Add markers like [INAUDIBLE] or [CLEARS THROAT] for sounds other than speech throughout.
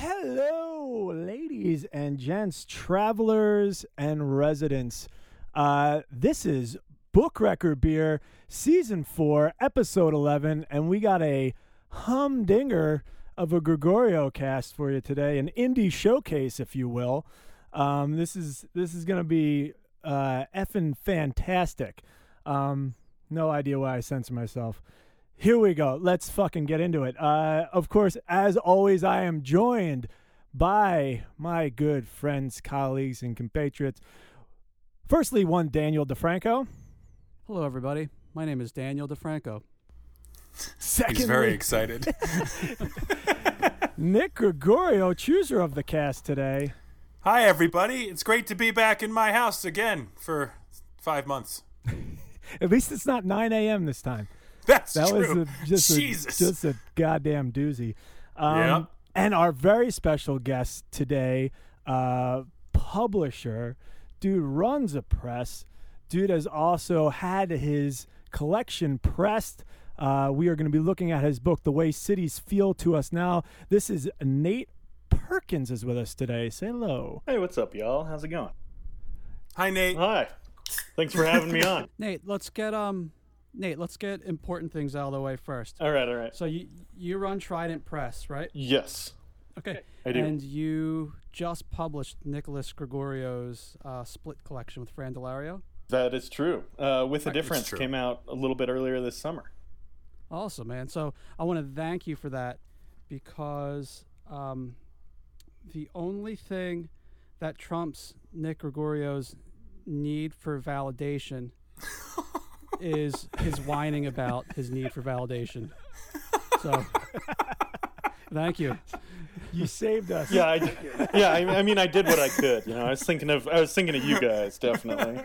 Hello, ladies and gents, travelers and residents. Uh, this is Book Record Beer, Season 4, Episode 11, and we got a humdinger of a Gregorio cast for you today, an indie showcase, if you will. Um, this is this is gonna be uh, effing fantastic. Um, no idea why I censor myself. Here we go. Let's fucking get into it. Uh, of course, as always, I am joined by my good friends, colleagues, and compatriots. Firstly, one Daniel DeFranco. Hello, everybody. My name is Daniel DeFranco. Secondly, He's very excited. [LAUGHS] Nick Gregorio, chooser of the cast today. Hi, everybody. It's great to be back in my house again for five months. [LAUGHS] At least it's not 9 a.m. this time. That's That was true. a, just Jesus. a just a goddamn doozy. Um, Yep. And our very special guest today, uh, publisher, dude runs a press. Dude has also had his collection pressed. Uh, we are going to be looking at his book, The Way Cities Feel to Us Now. This is Nate Perkins is with us today. Say hello. Hey, what's up, y'all? How's it going? Hi, Nate. Hi. Thanks for having me on. [LAUGHS] Nate, let's get um, Nate, let's get important things out of the way first. All right, all right. So you you run Trident Press, right? Yes, Okay. I do. And you just published Nicholas Gregorio's uh, split collection with Fran Delario. that is true. Uh, With a Difference came out a little bit earlier this summer. Awesome, man. So I want to thank you for that because um, the only thing that trumps Nick Gregorio's need for validation [LAUGHS] is his whining about his need for validation. So, thank you. You saved us. Yeah, I, yeah. I, I mean, I did what I could. You know, I was thinking of, I was thinking of you guys, definitely.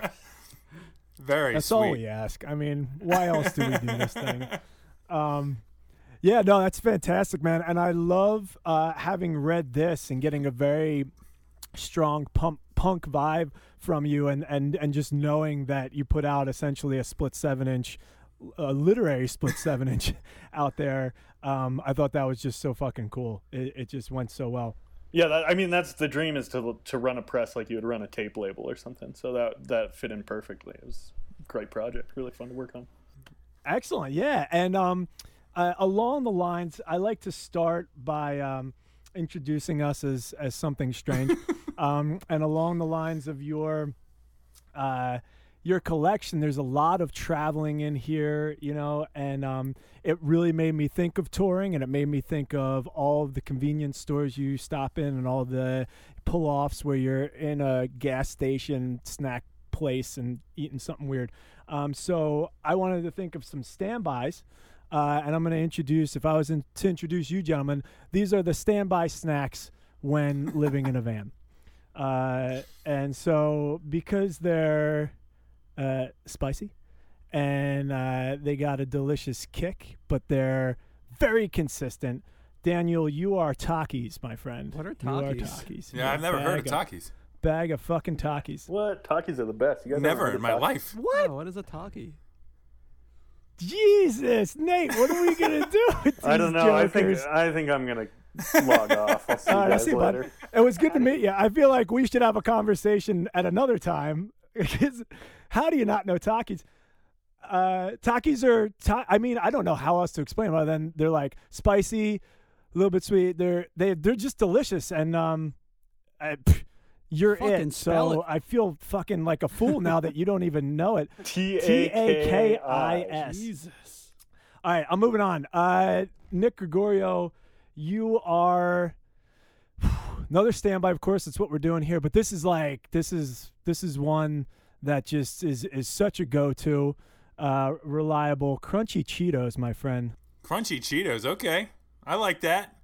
Very That's sweet. all we ask. I mean, why else do we do this thing? Um, yeah, no, that's fantastic, man. And I love uh, having read this and getting a very strong pump, punk vibe from you, and, and, and just knowing that you put out essentially a split seven inch, a literary split seven inch [LAUGHS] out there. Um, I thought that was just so fucking cool. It, it just went so well. Yeah, that, I mean, that's the dream is to to run a press like you would run a tape label or something. So that that fit in perfectly. It was a great project, really fun to work on. Excellent. Yeah. And um, uh, along the lines, I like to start by um, introducing us as, as something strange. [LAUGHS] um, and along the lines of your uh, your collection, there's a lot of traveling in here, you know, and um, it really made me think of touring and it made me think of all of the convenience stores you stop in and all the pull offs where you're in a gas station snack place and eating something weird. Um, so I wanted to think of some standbys. Uh, and I'm going to introduce, if I was in, to introduce you, gentlemen, these are the standby snacks when [LAUGHS] living in a van. Uh, and so because they're uh, spicy and uh, they got a delicious kick, but they're very consistent. Daniel, you are Takis, my friend. What are You are Takis? Takis. Yeah, I've never heard of Bag Takis. Bag of fucking Takis. What Takis are the best. You guys haven't Never heard in of my Takis? life. What? Oh, what is a talkie? Jesus, Nate, what are we gonna do [LAUGHS] I don't know. I think? I think I'm gonna log off. I'll [LAUGHS] see you right, guys see, bud. later. It was good to meet you. I feel like we should have a conversation at another time. [LAUGHS] How do you not know Takis? Uh, Takis are. Ta- I mean, I don't know how else to explain other than they're like spicy, a little bit sweet. They're they they're just delicious, and um, I, pff, you're Fucking it. So it. I feel fucking like a fool now that you don't even know it. [LAUGHS] T A K I S. Jesus. All right, I'm moving on. Uh, Nick Gregorio, you are [SIGHS] another standby. Of course, it's what we're doing here. But this is like this is this is one that just is is such a go-to, uh, reliable, crunchy Cheetos, my friend. Crunchy Cheetos. Okay. I like that.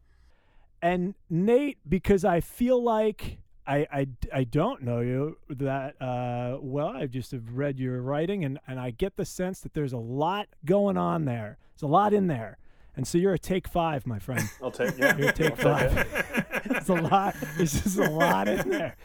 And Nate, because I feel like I, I, I don't know you that uh, well. I just have read your writing, and, and I get the sense that there's a lot going on there. There's a lot in there, and so you're a take five, my friend. [LAUGHS] I'll take yeah. You're a take I'll take five. There's a lot. There's just a lot in there.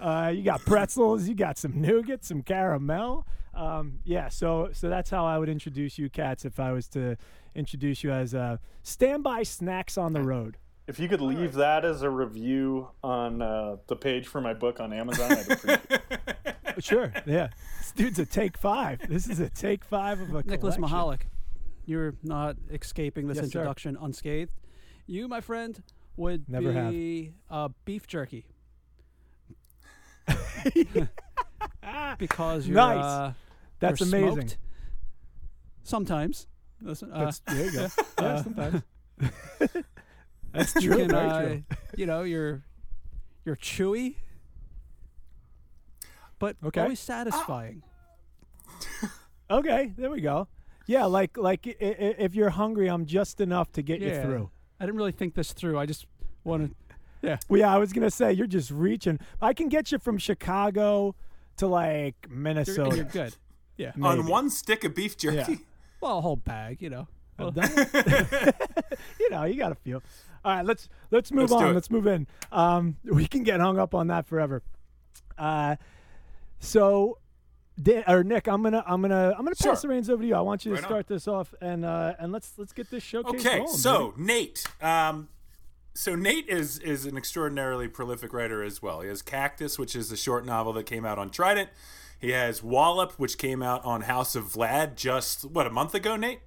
Uh, you got pretzels. You got some nougat, some caramel. Um, yeah. So so that's how I would introduce you, cats, if I was to introduce you as uh, standby snacks on the road. If you could leave that as a review on uh, the page for my book on Amazon, I'd appreciate it. [LAUGHS] Sure. Yeah. This dude's a take five. This is a take five of a Nicholas collection. Mahalik, you're not escaping this Yes, sir. introduction unscathed. You, my friend, would Never have. be uh, beef jerky. [LAUGHS] because you're Nice. uh, That's you're amazing. smoked. Sometimes. Listen, uh, That's, there you go. [LAUGHS] Yeah, uh, sometimes. That's you [LAUGHS] true. can, uh, true. you know, you're you're chewy, but Okay. always satisfying. [LAUGHS] Okay, there we go. Yeah, like like i- i- if you're hungry, I'm just enough to get you through. I didn't really think this through. I just wanted. [LAUGHS] Yeah. Well, yeah, I was gonna say you're just reaching. I can get you from Chicago to like You're, Minnesota. you're good. Yeah. On one stick of beef jerky. Yeah. Well, a whole bag, you know. Well, [LAUGHS] you know, you got a few. All right, let's let's move Let's on. Let's move in. Um, [LAUGHS] we can get hung up on that forever. Uh, so, Da- or Nick, I'm gonna I'm gonna I'm gonna pass the reins over to you. I want you to Right on. start this off and uh, and let's let's get this showcase going. Okay, rolling, so baby. Nate. Um, so Nate is is an extraordinarily prolific writer as well. He has Cactus, which is the short novel that came out on Trident. He has Wallop, which came out on House of Vlad just what a month ago. Nate.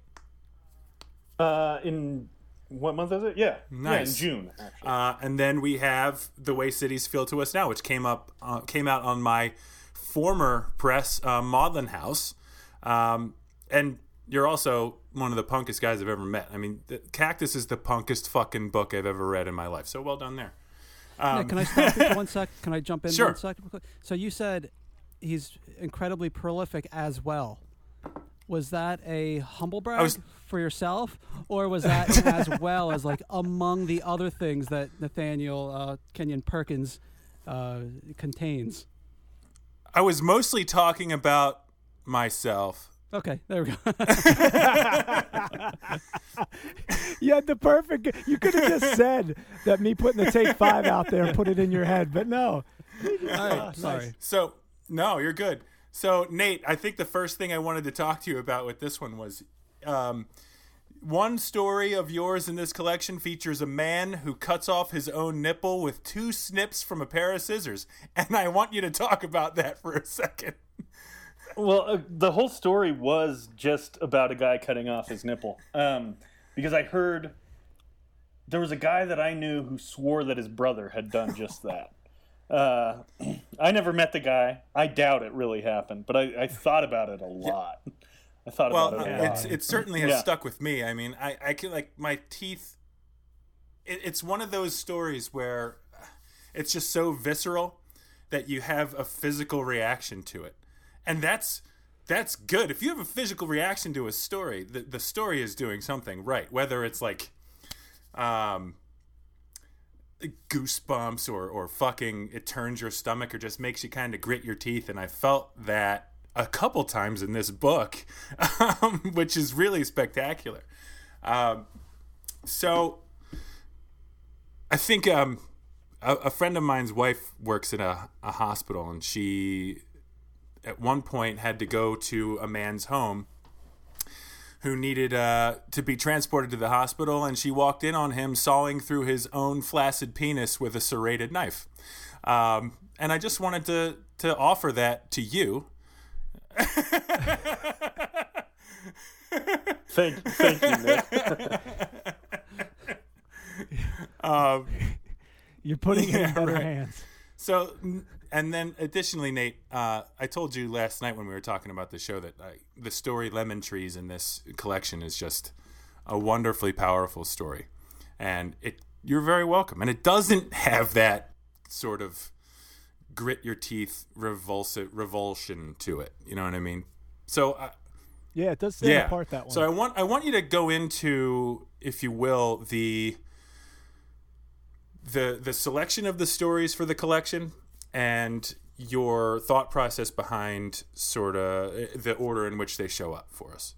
Uh, in what month is it? Yeah, Nice. Yeah, in June. Actually. Uh, and then we have The Way Cities Feel to Us Now, which came up uh, came out on my former press, uh, Maudlin House. Um, and you're also one of the punkest guys I've ever met. I mean, the, Cactus is the punkest fucking book I've ever read in my life. So well done there. Nick, can I stop you for one sec? [LAUGHS] Can I jump in Sure. one second? real quick? So you said he's incredibly prolific as well. Was that a humble brag was- for yourself, or was that [LAUGHS] as well as like among the other things that Nathaniel uh, Kennon Perkins uh, contains? I was mostly talking about myself. Okay, there we go. [LAUGHS] You had the perfect. You could have just said that me putting the take five out there and put it in your head, but no. All right, [LAUGHS] sorry. So no, you're good. So Nate, I think the first thing I wanted to talk to you about with this one was um, one story of yours in this collection features a man who cuts off his own nipple with two snips from a pair of scissors, and I want you to talk about that for a second. Well, uh, the whole story was just about a guy cutting off his nipple. Um, because I heard there was a guy that I knew who swore that his brother had done just that. Uh, [CLEARS THROAT] I never met the guy. I doubt it really happened, but I, I thought about it a lot. I thought Well, about it a uh, lot. it's it certainly has Yeah. stuck with me. I mean, I I can like my teeth. It, it's one of those stories where it's just so visceral that you have a physical reaction to it, and that's that's good. If you have a physical reaction to a story, the the story is doing something right. Whether it's like, um. Goosebumps or or fucking it turns your stomach or just makes you kind of grit your teeth, and I felt that a couple times in this book, [LAUGHS] um, which is really spectacular. Um, so I think um, a, a friend of mine's wife works in a, a hospital, and she at one point had to go to a man's home who needed uh, to be transported to the hospital, and she walked in on him sawing through his own flaccid penis with a serrated knife. Um, and I just wanted to to offer that to you. thank, thank you, Nick. [LAUGHS] Um, You're putting it in Yeah, better right. hands. So, and then additionally, Nate, uh, I told you last night when we were talking about the show that I, the story Lemon Trees in this collection is just a wonderfully powerful story, and it you're very welcome. And it doesn't [LAUGHS] have that sort of grit your teeth revulsive revulsion to it. You know what I mean? So, uh, Yeah, it does stand yeah. apart that one. So I want I want you to go into, if you will, the the the selection of the stories for the collection and your thought process behind sort of the order in which they show up for us.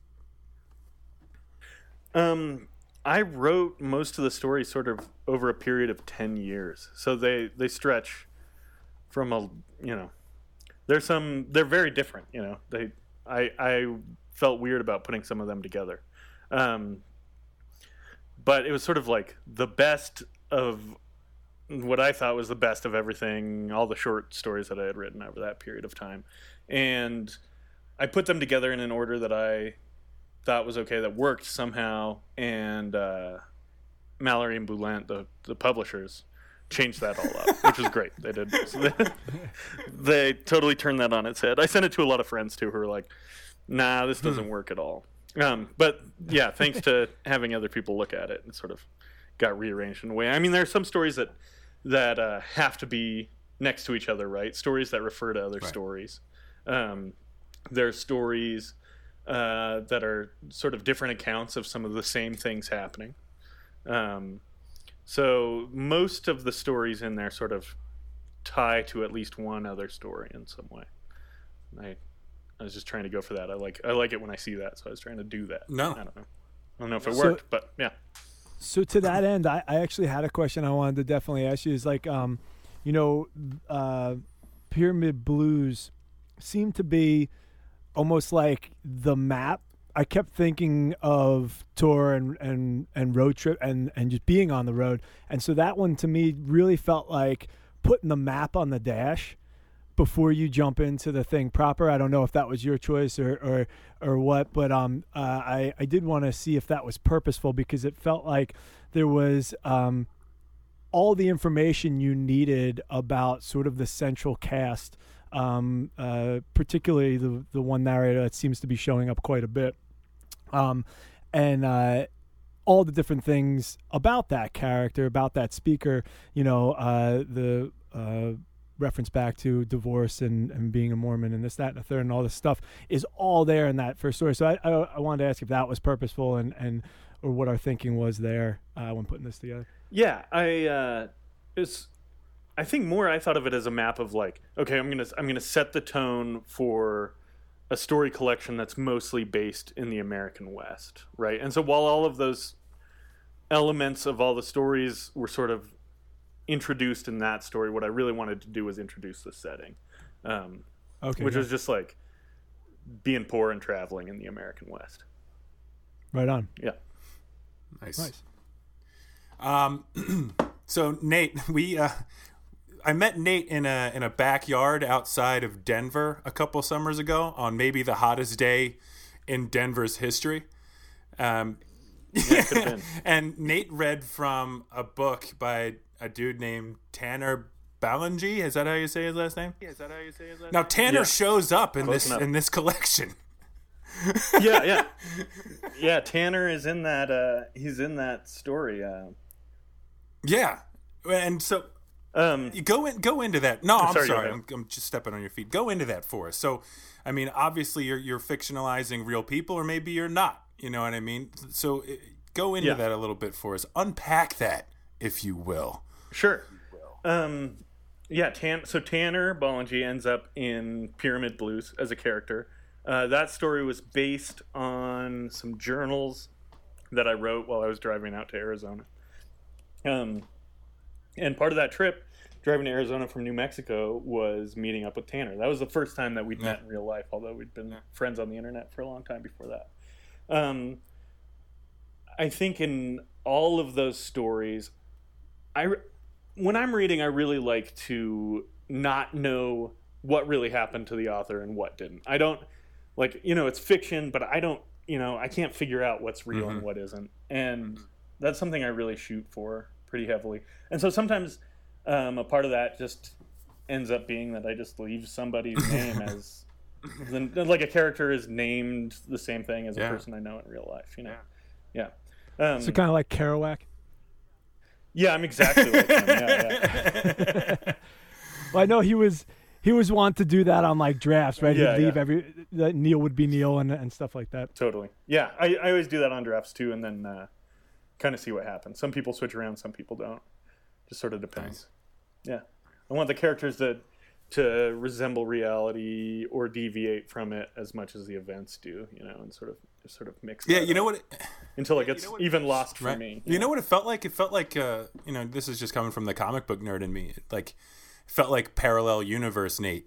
Um, I wrote most of the stories sort of over a period of ten years, so they they stretch from a you know, there's some they're very different. You know, they I I felt weird about putting some of them together, um, but it was sort of like the best of what I thought was the best of everything, all the short stories that I had written over that period of time. And I put them together in an order that I thought was okay, that worked somehow. And uh, Mallory and Boulent, the, the publishers, changed that all up, which was great. They did. So [LAUGHS] they, they totally turned that on its head. I sent it to a lot of friends too who were like, nah, this doesn't work at all. Um, but yeah, thanks to [LAUGHS] having other people look at it, it sort of got rearranged in a way. I mean, there are some stories that that uh, have to be next to each other, right? Stories that refer to other Right. stories. Um, there are stories uh, that are sort of different accounts of some of the same things happening. Um, so most of the stories in there sort of tie to at least one other story in some way. I I was just trying to go for that. I like I like it when I see that, so I was trying to do that. No. I don't know. I don't know if it So- worked, but yeah. So to that end, I, I actually had a question I wanted to definitely ask you. Is like, um, you know, uh, Pyramid Blues seemed to be almost like the map. I kept thinking of tour and, and, and road trip and, and just being on the road. And so that one to me really felt like putting the map on the dash before you jump into the thing proper. I don't know if that was your choice or or, or what, but um, uh, I I did want to see if that was purposeful because it felt like there was um, all the information you needed about sort of the central cast, um, uh, particularly the the one narrator that seems to be showing up quite a bit, um, and. Uh, all the different things about that character, about that speaker, you know, uh, the uh, reference back to divorce and, and being a Mormon and this, that, and the third, and all this stuff is all there in that first story. So I, I, I wanted to ask if that was purposeful and, and or what our thinking was there uh, when putting this together. Yeah, I uh it's I think more I thought of it as a map of like, okay, I'm to I'm to set the tone for a story collection that's mostly based in the American West, right? And so while all of those elements of all the stories were sort of introduced in that story, what I really wanted to do was introduce the setting. Um, Okay, which yeah. was just like being poor and traveling in the American West. right on. Yeah. Nice. Nice. Um, [CLEARS THROAT] so Nate, [LAUGHS] we uh, I met Nate in a in a backyard outside of Denver a couple summers ago on maybe the hottest day in Denver's history. Um, Yeah, [LAUGHS] and Nate read from a book by a dude named Tanner Ballingy. Is that how you say his last name? Yeah, Is that how you say his last name? now Tanner Yeah. shows up in Close this enough. in this collection. [LAUGHS] yeah, yeah, [LAUGHS] yeah. Tanner is in that. Uh, he's in that story. Uh, Yeah, and so um, go in go into that no i'm sorry, sorry, I'm. I'm just stepping on your feet go into that for us so i mean obviously you're you're fictionalizing real people or maybe you're not you know what i mean so go into Yeah. that a little bit for us unpack that if you will sure. Um, yeah. Tan. So Tanner Bollinger ends up in Pyramid Blues as a character. Uh, that story was based on some journals that I wrote while I was driving out to Arizona. Um, and part of that trip, driving to Arizona from New Mexico, was meeting up with Tanner. That was the first time that we'd met in real life, although we'd been friends on the internet for a long time before that. Um, I think in all of those stories, I when I'm reading, I really like to not know what really happened to the author and what didn't. I don't like you know it's fiction, but I don't you know I can't figure out what's real and what isn't, and that's something I really shoot for pretty heavily. And so sometimes um, a part of that just ends up being that I just leave somebody's name [LAUGHS] as then like a character is named the same thing as a person I know in real life. You know, yeah. Um, So kind of like Kerouac. Yeah, I'm exactly like him. Yeah, yeah. [LAUGHS] Well, I know he was he was want to do that on like drafts, right? Yeah, He'd leave yeah. every that Neil would be Neil and and stuff like that. Totally. Yeah, I, I always do that on drafts too, and then uh, kind of see what happens. Some people switch around, some people don't. Just sort of depends. Yeah, I want the characters to to resemble reality or deviate from it as much as the events do. You know, and sort of sort of mix. yeah you know what it, Until it gets even lost for right me. you know what it felt like it felt like uh you know this is just coming from the comic book nerd in me it, like felt like parallel universe nate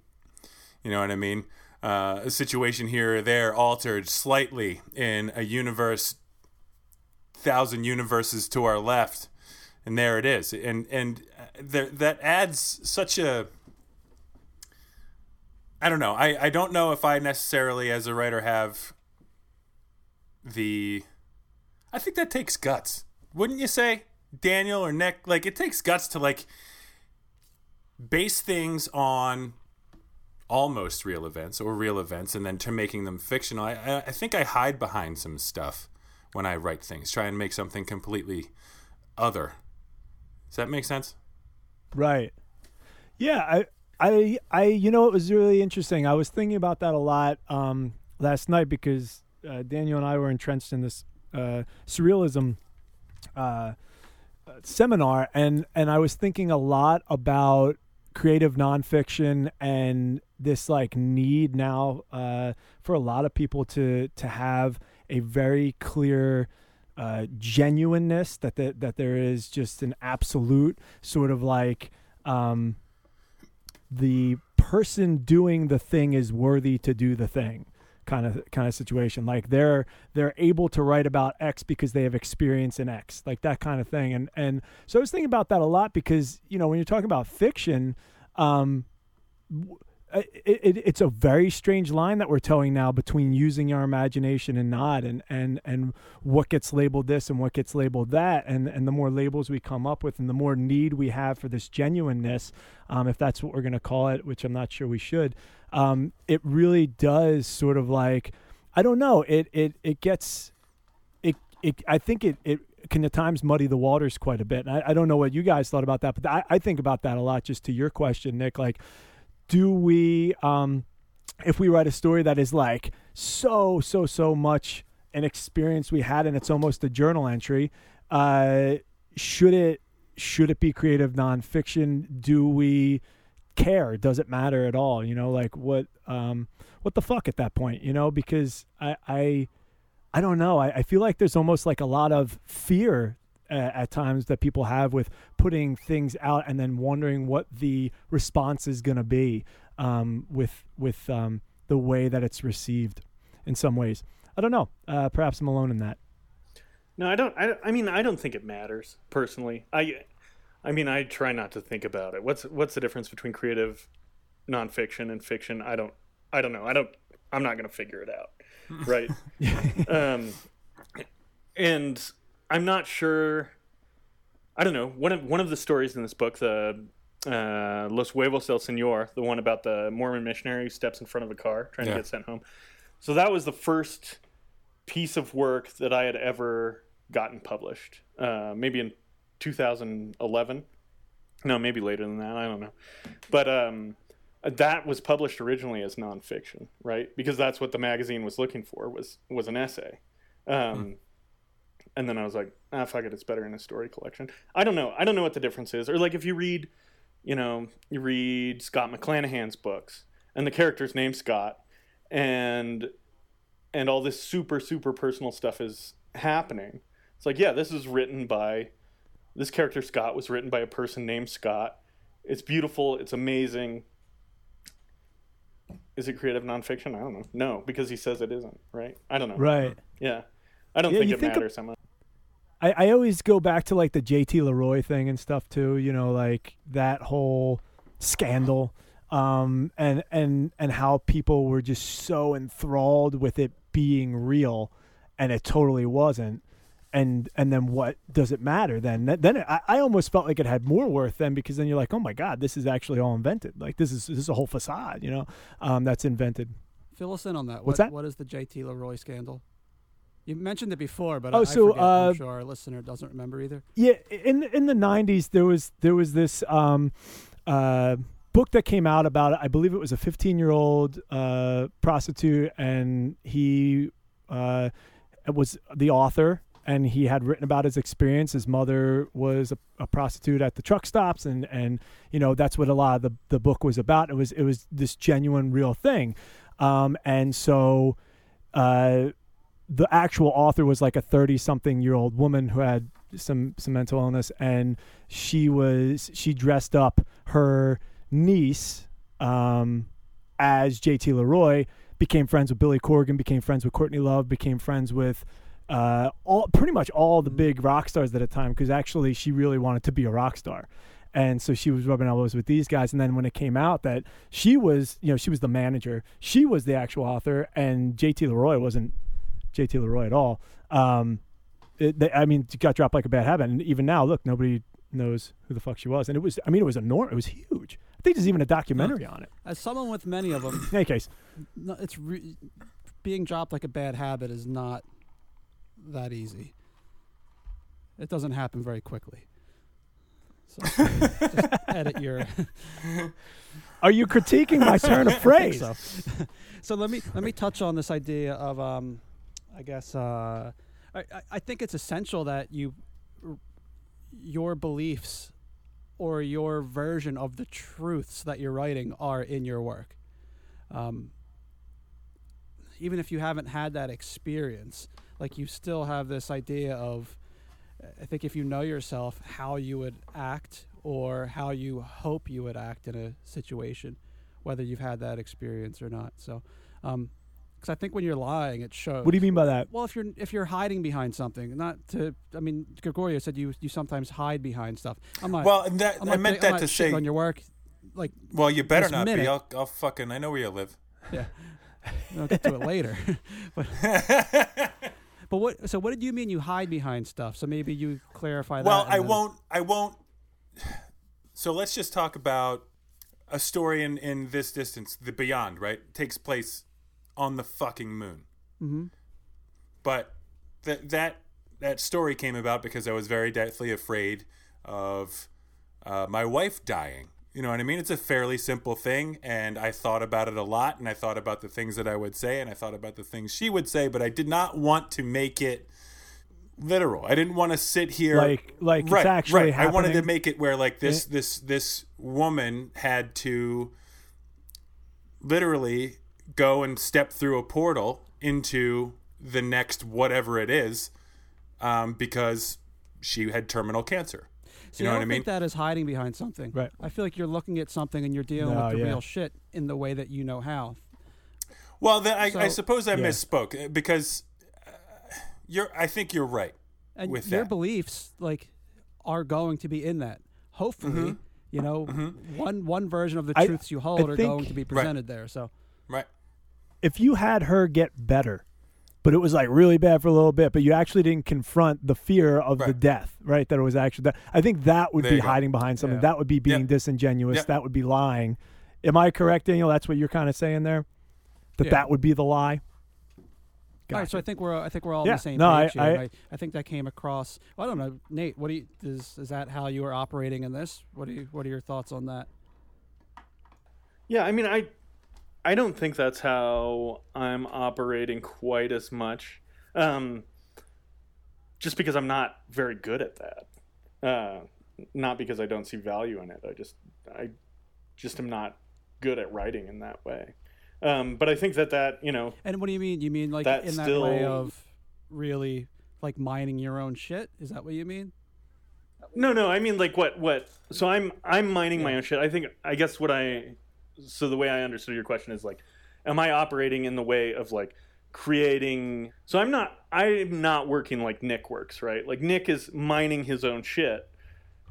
you know what i mean uh, a situation here or there altered slightly in a universe thousand universes to our left and there it is, and and uh, there, that adds such a. I don't know. I, I don't know if I necessarily, as a writer, have the. I think that takes guts, wouldn't you say, Daniel or Nick? Like it takes guts to like base things on almost real events or real events and then to making them fictional. I, I think I hide behind some stuff when I write things, try and make something completely other. Does that make sense? Right. Yeah, I I I you know it was really interesting. I was thinking about that a lot um last night because uh, Daniel and I were entrenched in this uh surrealism uh seminar and and I was thinking a lot about creative nonfiction and this like need now uh, for a lot of people to to have a very clear uh, genuineness that the, that there is just an absolute sort of like um, the person doing the thing is worthy to do the thing kind of kind of situation. Like they're they're able to write about x because they have experience in x like that kind of thing. And and so i was thinking about that a lot because you know when you're talking about fiction um it, it, it's a very strange line that we're towing now between using our imagination and not and and and what gets labeled this and what gets labeled that and and the more labels we come up with and the more need we have for this genuineness um, if that's what we're going to call it which i'm not sure we should um, it really does sort of like i don't know it it it gets it it i think it it can at times muddy the waters quite a bit and I, I don't know what you guys thought about that but I, I think about that a lot just to your question nick like do we um if we write a story that is like so so so much an experience we had and it's almost a journal entry uh should it should it be creative nonfiction? Do we care? Does it matter at all? You know like what um what the fuck at that point you know? Because i i i don't know. I, I feel like there's almost like a lot of fear uh, at times that people have with putting things out and then wondering what the response is going to be um, with with um, the way that it's received in some ways. I don't know. Uh, perhaps I'm alone in that. No, I don't. I, I mean, I don't think it matters personally. I, I mean, I try not to think about it. What's what's the difference between creative nonfiction and fiction? I don't. I don't know. I don't. I'm not going to figure it out. Right. [LAUGHS] um, and I'm not sure. I don't know. One of one of the stories in this book, the uh, Los Huevos del Señor, the one about the Mormon missionary who steps in front of a car trying Yeah. to get sent home. So that was the first piece of work that I had ever gotten published. Uh, maybe in 2011. No, maybe later than that. I don't know. But um, that was published originally as nonfiction, right? Because that's what the magazine was looking for was was an essay. Um, And then I was like, ah, fuck it, it's better in a story collection. I don't know. I don't know what the difference is. Or like if you read, you know, you read Scott McClanahan's books, and the character's named Scott, and and all this super super personal stuff is happening. It's like, yeah, this is written by this character Scott was written by a person named Scott. It's beautiful. It's amazing. Is it creative nonfiction? I don't know. No, because he says it isn't. Right? I don't know. Right. Yeah. I don't Yeah, think it think matters so much. I, I always go back to like the JT Leroy thing and stuff too, you know, like that whole scandal. Um and and and how people were just so enthralled with it being real and it totally wasn't. And and then what does it matter then? Th- Then I, I almost felt like it had more worth then because then you're like, oh my god, this is actually all invented. Like this is this is a whole facade, you know, um, that's invented. Fill us in on that. What's what, that? What is the JT Leroy scandal? You mentioned it before, but Oh, I, I so, forget. uh, I'm sure our listener doesn't remember either. Yeah, in in the '90s, there was there was this um, uh, book that came out about it. I believe it was a 15 year old uh, prostitute, and he uh, was the author, and he had written about his experience. His mother was a, a prostitute at the truck stops, and and you know that's what a lot of the the book was about. It was it was this genuine, real thing, um, and so. Uh, the actual author was like a 30 something year old woman who had some some mental illness and she was she dressed up her niece um as JT Leroy became friends with Billy Corgan became friends with Courtney Love became friends with uh, all pretty much all the big rock stars at the time because actually she really wanted to be a rock star. And so she was rubbing elbows with these guys. And then when it came out that she was, you know, she was the manager, she was the actual author, and JT Leroy wasn't JT Leroy at all. Um, it, they, I mean, got dropped like a bad habit. And even now, look, nobody knows who the fuck she was. And it was, I mean, it was enormous. It was huge. I think there's even a documentary on it. As someone with many of them, In any case, no, it's re- being dropped like a bad habit is not that easy. It doesn't happen very quickly. So [LAUGHS] just edit your. are you critiquing my turn of [LAUGHS] phrase? so. [LAUGHS] so let me let me touch on this idea of um, I guess uh, I, I- think it's essential that you your beliefs or your version of the truths that you're writing are in your work. Um, even if you haven't had that experience, like you still have this idea of, I think if you know yourself, how you would act or how you hope you would act in a situation, whether you've had that experience or not. So, because I think when you're lying, it shows. What do you mean by that? Well, if you're if you're hiding behind something, not to, I mean, Gregorio said you you sometimes hide behind stuff. I'm not. Well, that I'm I not, meant I'm that to shitting say. on your work. Like, Well, you better not minute. be. I'll, I'll fucking. I know where you live. yeah, [LAUGHS] I'll get to it later. [LAUGHS] but [LAUGHS] but what? So what did you mean you hide behind stuff? So maybe you clarify that. Well, I then- won't. I won't. So let's just talk about a story in in this distance. The Beyond, right, takes place on the fucking moon. Mhm. But that that that story came about because I was very deathly afraid of uh, my wife dying. You know what I mean? It's a fairly simple thing, and I thought about it a lot, and I thought about the things that I would say, and I thought about the things she would say, but I did not want to make it literal. I didn't want to sit here Like- like it's right, actually right. I wanted to make it where like this this this woman had to literally go and step through a portal into the next whatever it is um, because she had terminal cancer. So you know I what I mean? think that is hiding behind something. Right. I feel like you're looking at something and you're dealing No, with the yeah. real shit in the way that you know how. Well, then I, I suppose I Yeah. misspoke uh, because uh, you're. I think you're right. and with your that. beliefs like are going to be in that. Hopefully, you know, one one version of the Mm-hmm. I- truths you hold are think- going to be presented there. So Right. if you had her get better, but it was like really bad for a little bit, but you actually didn't confront the fear of the death, right? That it was actually that. I think that would There be you go. hiding behind something. Yeah. That would be being Yep. disingenuous. Yep. That would be lying. Am I correct, Daniel? That's what you're kind of saying there. That Yeah. that would be the lie. all right, so I think we're I think we're all Yeah. on the same No, I- here. I- I, I think that came across. Well, I don't know, Nate. What do you is is that how you are operating in this? What do you what are your thoughts on that? Yeah, I mean, I I don't think that's how I'm operating quite as much. Um, just because I'm not very good at that. Uh, not because I don't see value in it. I just I just am not good at writing in that way. Um, but I think that that you know And what do you mean? You mean like That in that way of really like mining your own shit? Is that what you mean? No, no, I mean like what what so I'm I'm mining my own shit. I think I guess what I so the way I understood your question is like am I operating in the way of like creating so I'm not I'm not working like Nick works, right? Like Nick is mining his own shit.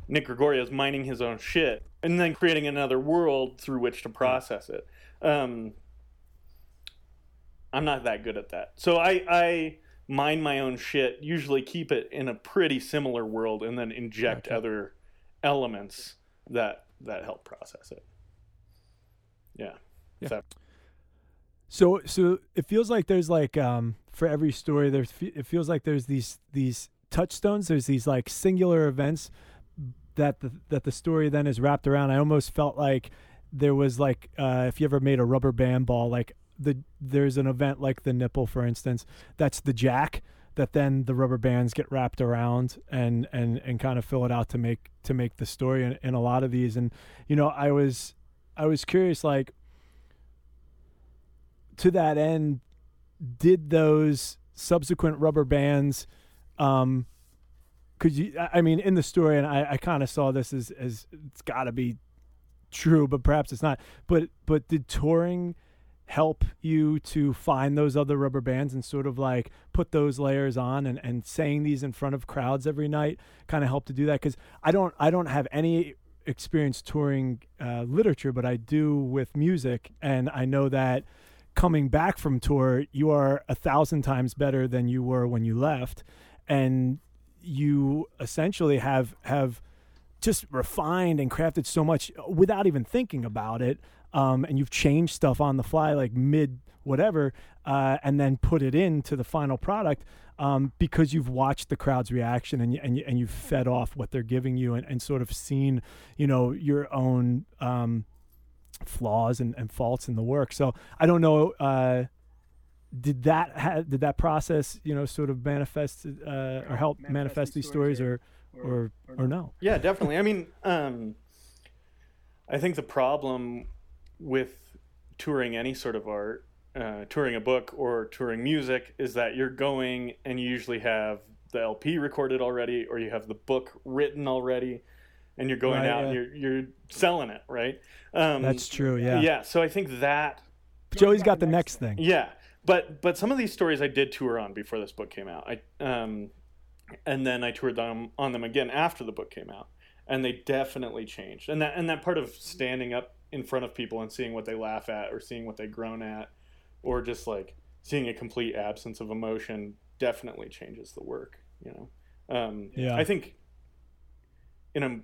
Nick Gregorio is mining his own shit and then creating another world through which to process it. Um I'm not that good at that. So I I mine my own shit, usually keep it in a pretty similar world and then inject Gotcha. other elements that that help process it. Yeah. Yeah. So- So so it feels like there's like um for every story there's it feels like there's these these touchstones there's these like singular events that the that the story then is wrapped around. I almost felt like there was like uh if you ever made a rubber band ball like the there's an event like the nipple for instance that's the jack that then the rubber bands get wrapped around and and and kind of fill it out to make to make the story in, in a lot of these and you know I was I was curious like to that end, did those subsequent rubber bands, um, could you? I mean, in the story, and I, I kind of saw this as as it's got to be true, but perhaps it's not. But but did touring help you to find those other rubber bands and sort of like put those layers on and, and saying these in front of crowds every night kind of help to do that because I don't I don't have any experience touring uh, literature but I do with music and I know that coming back from tour you are a thousand times better than you were when you left and you essentially have have just refined and crafted so much without even thinking about it um, and you've changed stuff on the fly, like mid whatever, uh, and then put it into the final product um, because you've watched the crowd's reaction and you, and, you, and you've fed off what they're giving you and, and sort of seen, you know, your own um, flaws and, and faults in the work. So I don't know. Uh, did that ha- did that process you know sort of manifest uh, or help manifest, manifest these stories, stories or, or, or or no? Yeah, definitely. I mean, um, I think the problem with touring any sort of art, uh, touring a book or touring music, is that you're going and you usually have the LP recorded already, or you have the book written already, and you're going right, out yeah. and you're you're selling it, right? Um, That's true. Yeah. Yeah. So I think that Joey's got the next thing. Yeah, but but some of these stories I did tour on before this book came out. I um, and then I toured them on them again after the book came out, and they definitely changed. And that and that part of standing up in front of people and seeing what they laugh at or seeing what they groan at or just like seeing a complete absence of emotion definitely changes the work you know um, yeah i think in a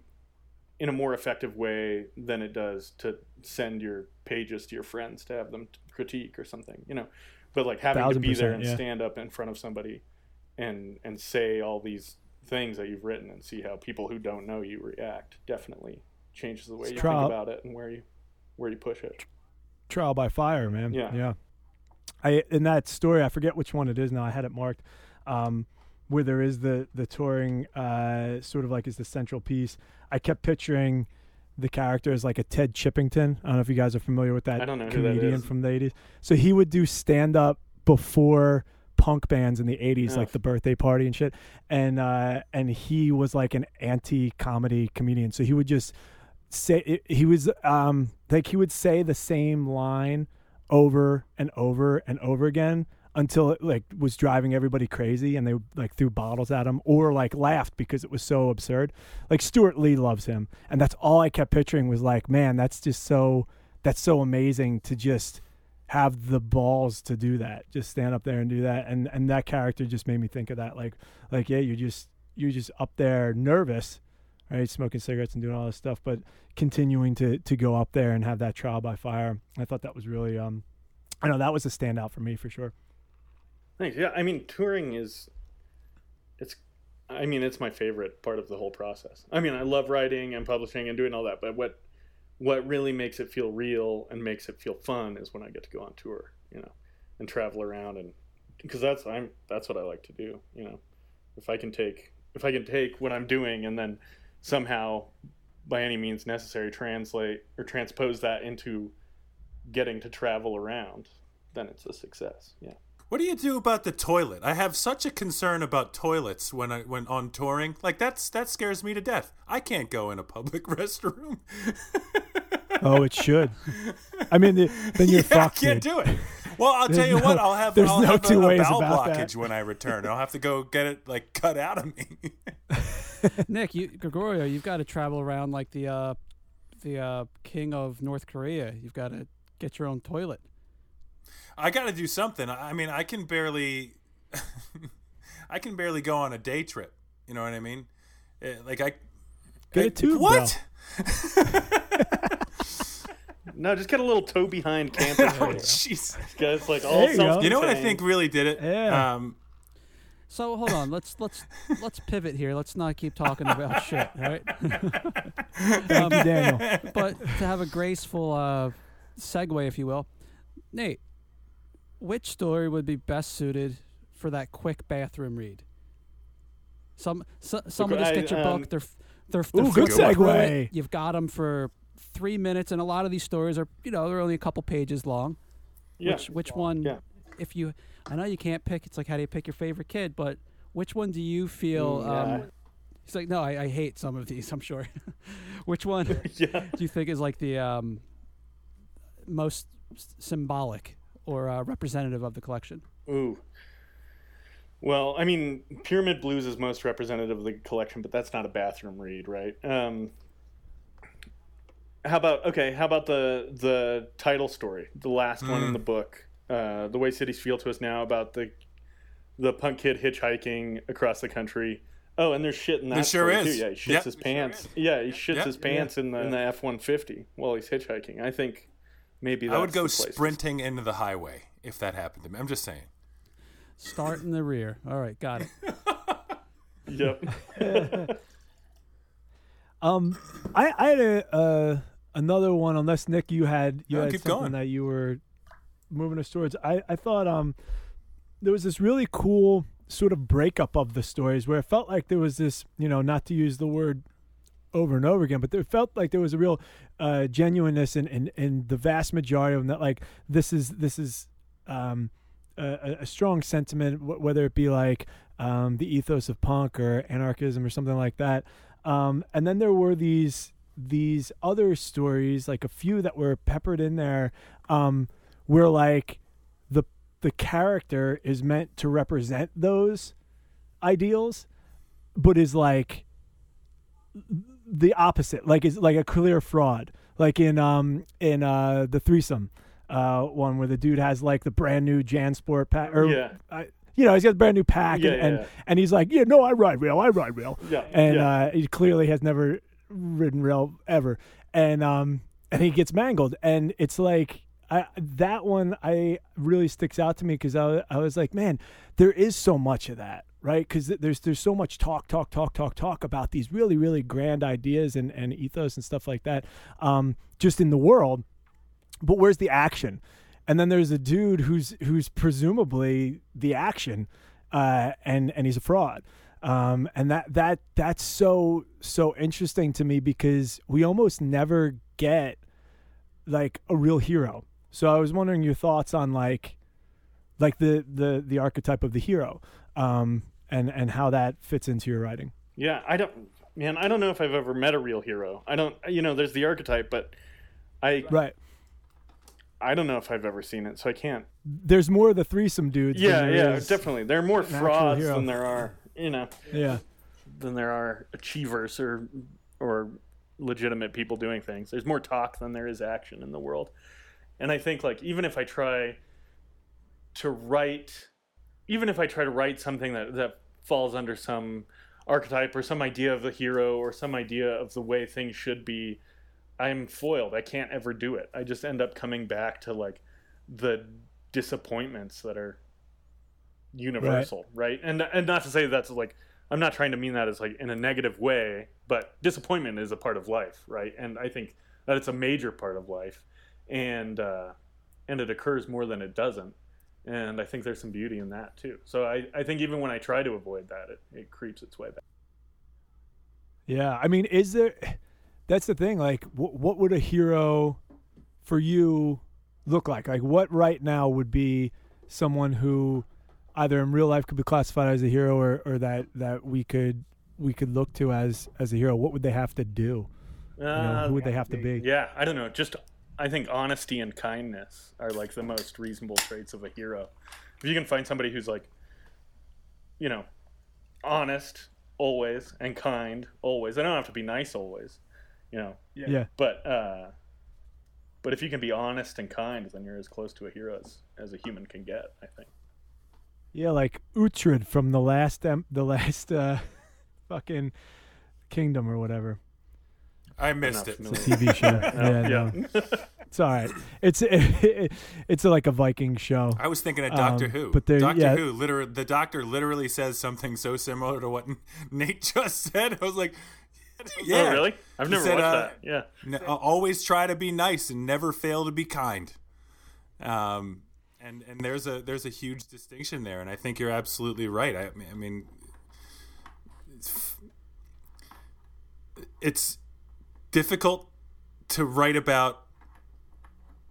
in a more effective way than it does to send your pages to your friends to have them critique or something you know but like having to be there and yeah. stand up in front of somebody and and say all these things that you've written and see how people who don't know you react definitely changes the way it's you think about it and where you where you push it. Trial by fire, man. Yeah. Yeah. I in that story, I forget which one it is now. I had it marked. Um, where there is the the touring uh, sort of like is the central piece. I kept picturing the character as like a Ted Chippington. I don't know if you guys are familiar with that, comedian from the 80s. So he would do stand up before punk bands in the 80s like the birthday party and shit and uh and he was like an anti-comedy comedian so he would just say he was um like he would say the same line over and over and over again until it like was driving everybody crazy and they like threw bottles at him or like laughed because it was so absurd. Like Stewart Lee loves him and that's all I kept picturing was like, man, that's just so that's so amazing to just have the balls to do that. Just stand up there and do that and and that character just made me think of that like like yeah, you're just you're just up there nervous right? Smoking cigarettes and doing all this stuff, but continuing to to go up there and have that trial by fire. I thought that was really um I know that was a standout for me for sure. Thanks. Yeah, I mean touring is it's I mean it's my favorite part of the whole process. I mean, I love writing and publishing and doing all that, but what what really makes it feel real and makes it feel fun is when I get to go on tour, you know, and travel around and because that's I'm that's what I like to do, you know. If I can take if I can take what I'm doing and then somehow by any means necessary translate or transpose that into getting to travel around then it's a success yeah what do you do about the toilet? I have such a concern about toilets when I when on touring. Like that's that scares me to death. I can't go in a public [LAUGHS] restroom. oh, it should. I mean, then you're [LAUGHS] yeah, fucked. I can't do it. Well, I'll tell you no, what. I'll have, there's I'll no have two a, ways a bowel about blockage that. when I return. I'll have to go get it like cut out of me. [LAUGHS] Nick, you, Gregorio, you've got to travel around like the uh, the uh, king of North Korea. You've got to get your own toilet. I got to do something. I mean, I can barely, [LAUGHS] I can barely go on a day trip. You know what I mean? Eh, like I get a tube. What? [LAUGHS] No, just get a little toe behind camper. [LAUGHS] oh, Jesus. [LAUGHS] Guys, like all you, you know what I think really did it? Yeah. Um, so hold on, let's let's let's pivot here. Let's not keep talking about [LAUGHS] shit, right? um, Daniel. But to have a graceful uh, segue, if you will, Nate, which story would be best suited for that quick bathroom read? Some so, someone just get your um, book. They're they're, they're ooh, good segue. You've got them for three minutes, and a lot of these stories are, you know, they're only a couple pages long. Yeah. Which, which one? Yeah. If you, I know you can't pick. It's like how do you pick your favorite kid? But which one do you feel? Yeah. Um, he's like, no, I, I, hate some of these. [LAUGHS] I'm sure. [LAUGHS] which one [LAUGHS] yeah. do you think is like the um, most symbolic or uh, representative of the collection? Ooh. Well, I mean, Pyramid Blues is most representative of the collection, but that's not a bathroom read, right? Um, how about okay? How about the the title story, the last one in the book, uh, the way cities feel to us now about the the punk kid hitchhiking across the country. Oh, and there's shit in that There sure story is. too. Yeah, he shits Yep. his There sure pants. yeah, he shits Yep. his pants in the in the F one fifty while he's hitchhiking. I think maybe that's I would go the place. sprinting into the highway if that happened to me. I'm just saying. Start in the rear. All right, got it. [LAUGHS] Yep. [LAUGHS] Um, I, I had a uh, another one. Unless Nick, you had you No, had something going. that you were moving us towards. I I thought um there was this really cool sort of breakup of the stories where it felt like there was this you know not to use the word over and over again, but it felt like there was a real uh, genuineness in, in in the vast majority of them. That like this is this is um a, a strong sentiment, whether it be like um, the ethos of punk or anarchism or something like that. Um, and then there were these these other stories, like a few that were peppered in there, um, where like the the character is meant to represent those ideals, but is like the opposite, like is like a clear fraud, like in um in uh the threesome uh one where the dude has like the brand new JanSport pack or Yeah. uh, you know he's got a brand new pack Yeah, and, and yeah. and he's like yeah no I ride rail I ride rail Yeah, and yeah. uh he clearly has never ridden rail ever and um and he gets mangled and it's like I, that one I really sticks out to me because I, I was like, man, there is so much of that, right? Because there's there's so much talk, talk, talk, talk, talk about these really, really grand ideas and, and ethos and stuff like that, um, just in the world. But where's the action? And then there's a dude who's who's presumably the action, uh, and and he's a fraud. Um, and that that that's so so interesting to me because we almost never get like a real hero. So I was wondering your thoughts on like like the the the archetype of the hero um and and how that fits into your writing. Yeah, I don't, man. I don't know if I've ever met a real hero. I don't, you know, there's the archetype, but I, Right. I don't know if I've ever seen it, so I can't. There's more of the threesome dudes. Yeah, yeah, definitely. There are more frauds than there are, you know, Yeah. than there are achievers or or legitimate people doing things. There's more talk than there is action in the world. And I think like even if I try to write even if I try to write something that that falls under some archetype or some idea of the hero or some idea of the way things should be, I'm foiled. I can't ever do it. I just end up coming back to like the disappointments that are universal, right? And and not to say that's like I'm not trying to mean that as like in a negative way, but disappointment is a part of life, right? And I think that it's a major part of life, and uh, and it occurs more than it doesn't. And I think there's some beauty in that too. So I, I think even when I try to avoid that, it, it creeps its way back. Yeah, I mean, is there? That's the thing. Like, wh- what would a hero for you look like? Like, what right now would be someone who either in real life could be classified as a hero, or, or that that we could we could look to as as a hero? What would they have to do? You know, who would they have to be? Yeah, I don't know. Just I think honesty and kindness are like the most reasonable traits of a hero. If you can find somebody who's like, you know, honest always and kind always. They don't have to be nice always, you know. Yeah. But uh, but if you can be honest and kind, then you're as close to a hero as, as a human can get. I think. Yeah, like Uhtred from the last em- the last uh, [LAUGHS] fucking kingdom or whatever I missed not it. familiar. TV show. [LAUGHS] yeah, no, [LAUGHS] it's all right. It's it's like a Viking show. I was thinking of Doctor Um, Who. but Doctor yeah. Who, literally, the doctor literally says something so similar to what Nate just said. I was like, [LAUGHS] yeah, Oh, really? I've He never said, watched uh, that. Yeah. N- uh, always try to be nice and never fail to be kind. Um, and and there's a there's a huge distinction there, and I think you're absolutely right. I, mean- I mean, it's, it's difficult to write about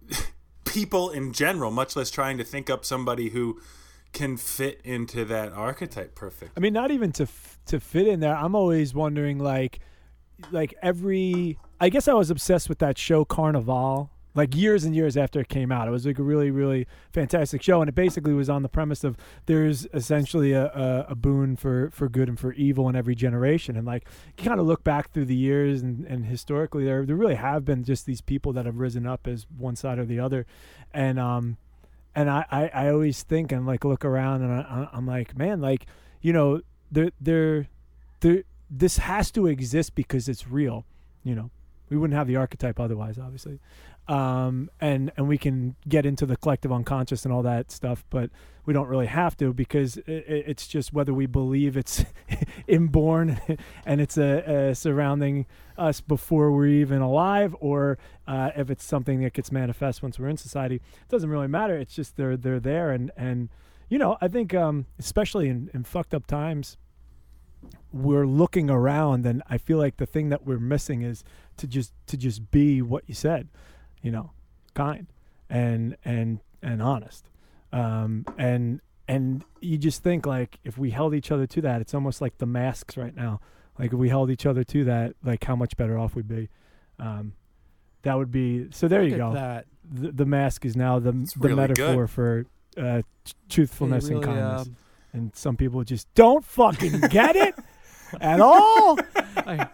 [LAUGHS] people in general, much less trying to think up somebody who can fit into that archetype perfect. I mean, not even to f- to fit in there. I'm always wondering, like, like every. I guess I was obsessed with that show Carnival like years and years after it came out. It was like a really, really fantastic show, and it basically was on the premise of there's essentially a, a, a boon for, for good and for evil in every generation, and like you kind of look back through the years and, and historically, there there really have been just these people that have risen up as one side or the other, and um, and I I, I always think and like look around and I, I'm like, man, like you know, there there there this has to exist because it's real, you know. We wouldn't have the archetype otherwise, obviously um, and and we can get into the collective unconscious and all that stuff, but we don't really have to because it, it's just whether we believe it's [LAUGHS] inborn [LAUGHS] and it's a, a, surrounding us before we're even alive, or uh, if it's something that gets manifest once we're in society. It doesn't really matter. It's just they're they're there, and and you know I think um, especially in, in fucked up times we're looking around and I feel like the thing that we're missing is to just to just be what you said you know, kind and and and honest. Um, and and you just think like if we held each other to that, it's almost like the masks right now. Like if we held each other to that, like how much better off we'd be. Um, that would be so. There Look you go. That. The, the mask is now the It's the really metaphor good. for uh, truthfulness He and kindness. um, and some people just don't fucking get it at all. [LAUGHS] I-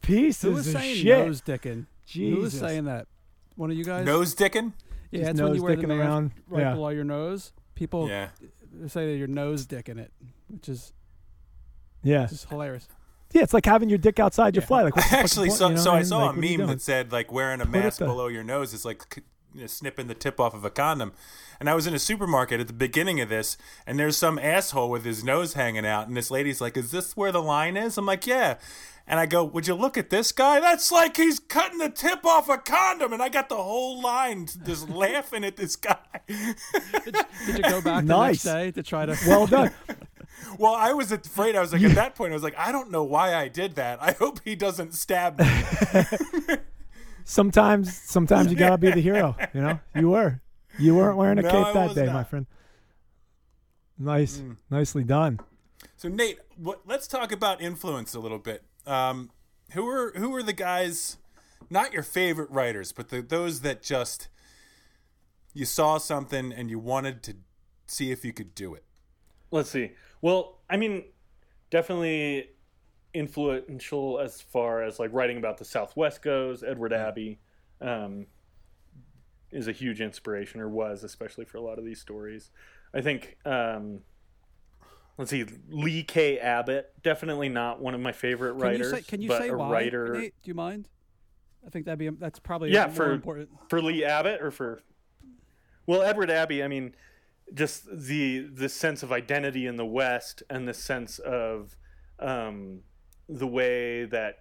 Pieces who was of saying shit. nose dicking? Jesus. Who was saying that? One of you guys? Nose dicking? Yeah, Just it's when you nose wear the mask around. right Yeah. below your nose. People Yeah. say that you're nose dicking it, which is Yeah. just hilarious. Yeah, it's like having your dick outside your Yeah. fly. Like what's the fucking Actually, point, so you know so I mean? saw Like, a what are you meme that said like wearing a Put mask there. below your nose is like c- you know, snipping the tip off of a condom. And I was in a supermarket at the beginning of this, and there's some asshole with his nose hanging out, and this lady's like, "Is this where the line is?" I'm like, "Yeah." And I go, "Would you look at this guy? That's like he's cutting the tip off a condom." And I got the whole line just [LAUGHS] laughing at this guy. Did you go back the Nice. next day to try to? Well done. [LAUGHS] well, I was afraid. I was like, at that point, I was like, I don't know why I did that. I hope he doesn't stab me. [LAUGHS] sometimes, sometimes you gotta be the hero. You know, [LAUGHS] you were. You weren't wearing a No, cape that was day, my friend. Nice, Mm. nicely done. So Nate, what, let's talk about influence a little bit. Um, who are who are the guys? Not your favorite writers, but the, those that just you saw something and you wanted to see if you could do it. Let's see. Well, I mean, definitely influential as far as like writing about the Southwest goes. Edward Abbey um, is a huge inspiration, or was, especially for a lot of these stories. I think. Um, let's see, Lee K. Abbott, definitely not one of my favorite Can writers. you say? Can you but say a why? writer. Nate? Do you mind? I think that'd be that's probably Yeah, more for- important. for Lee Abbott or for well Edward Abbey I mean just the the sense of identity in the West and the sense of um, the way that